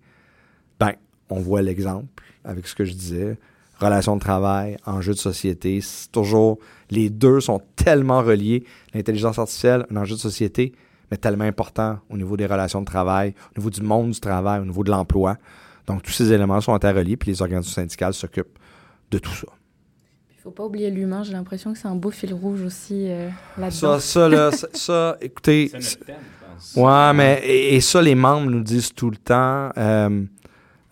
Ben, on voit l'exemple avec ce que je disais. Relations de travail, enjeux de société, c'est toujours. Les deux sont tellement reliés. L'intelligence artificielle, un enjeu de société, mais tellement important au niveau des relations de travail, au niveau du monde du travail, au niveau de l'emploi. Donc, tous ces éléments sont interreliés, puis les organisations syndicales s'occupent de tout ça. Il faut pas oublier l'humain. J'ai l'impression que c'est un beau fil rouge aussi euh, là-dedans. Ça, ça, là, ça, ça, écoutez. Ouais, mais et, et ça, les membres nous disent tout le temps. euh,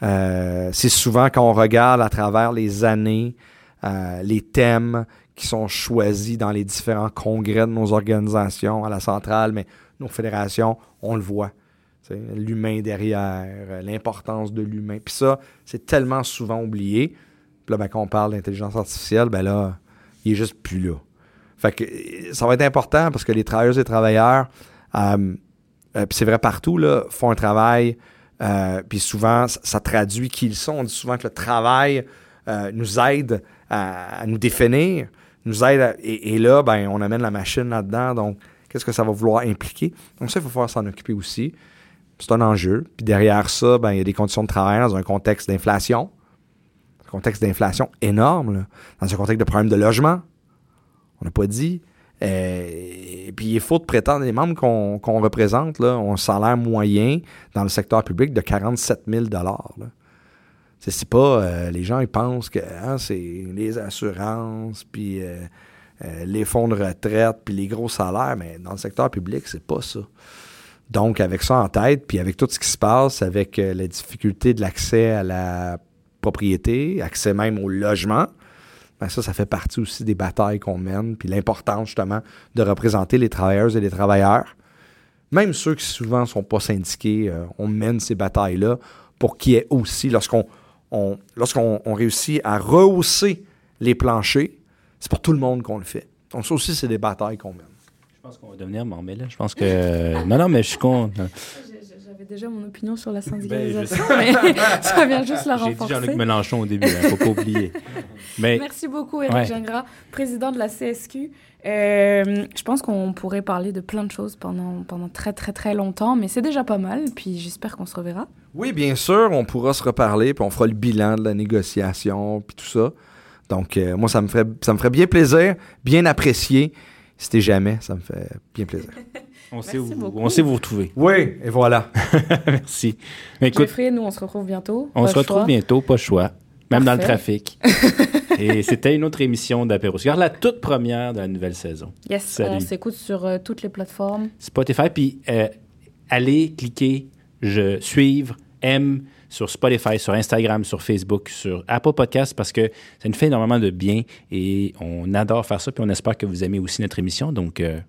euh, c'est souvent quand on regarde à travers les années, euh, les thèmes qui sont choisis dans les différents congrès de nos organisations à la centrale, mais nos fédérations, on le voit. L'humain derrière, euh, l'importance de l'humain. Puis ça, c'est tellement souvent oublié. Puis là, ben, quand on parle d'intelligence artificielle, ben là, il est juste plus là. Fait que euh, ça va être important parce que les travailleuses et travailleurs, euh, puis c'est vrai partout, là, font un travail, puis souvent, ça, traduit qui ils sont. On dit souvent que le travail nous aide à, nous définir, nous aide à- et, et là, ben, on amène la machine là-dedans, donc qu'est-ce que ça va vouloir impliquer? Donc ça, il faut falloir s'en occuper aussi. C'est un enjeu. Puis derrière ça, ben, il y a des conditions de travail dans un contexte d'inflation, un contexte d'inflation énorme, là, dans un contexte de problème de logement. On n'a pas dit. Euh, et puis, il est faux de prétendre, les membres qu'on représente là, ont un salaire moyen dans le secteur public de 47 000 là. C'est pas... euh, les gens, ils pensent que hein, c'est les assurances, puis euh, euh, les fonds de retraite, puis les gros salaires, mais dans le secteur public, c'est pas ça. Donc, avec ça en tête, puis avec tout ce qui se passe, avec euh, la difficulté de l'accès à la propriété, accès même au logement, ben ça, ça fait partie aussi des batailles qu'on mène, puis l'importance justement de représenter les travailleuses et les travailleurs. Même ceux qui souvent ne sont pas syndiqués, euh, on mène ces batailles-là pour qu'il y ait aussi, lorsqu'on on, lorsqu'on on réussit à rehausser les planchers, c'est pour tout le monde qu'on le fait. Donc ça aussi, c'est des batailles qu'on mène. Je pense qu'on va devenir mormé, là. Je pense que. non, non, mais je suis content. J'avais déjà mon opinion sur la syndicalisation, mais ça vient juste la J'ai dit renforcer. Jean-Luc Mélenchon au début, il ne faut pas oublier. Mais Merci beaucoup, Eric Ouais. Gingras, président de la CSQ. Euh, je pense qu'on pourrait parler de plein de choses pendant, pendant très, très, très longtemps, mais c'est déjà pas mal, puis j'espère qu'on se reverra. Oui, bien sûr, on pourra se reparler, puis on fera le bilan de la négociation, puis tout ça. Donc, euh, moi, ça me, ferait, ça me ferait bien plaisir, bien apprécié. C'était jamais, ça me fait bien plaisir. on sait, où, beaucoup. on sait où vous retrouver. Oui, et voilà. Merci. Mais écoute, Jeffrey, nous, on se retrouve bientôt. on Pas se retrouve choix. bientôt, pas choix. Même dans le trafic. Et c'était une autre émission d'Apéro Cigar, la toute première de la nouvelle saison. Yes, Salut. on s'écoute sur euh, toutes les plateformes. Spotify, puis euh, allez cliquer, je suivre, aime sur Spotify, sur Instagram, sur Facebook, sur Apple Podcast parce que ça nous fait énormément de bien et on adore faire ça. Puis on espère que vous aimez aussi notre émission. Donc, euh,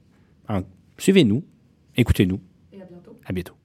suivez-nous, écoutez-nous. Et à bientôt. À bientôt.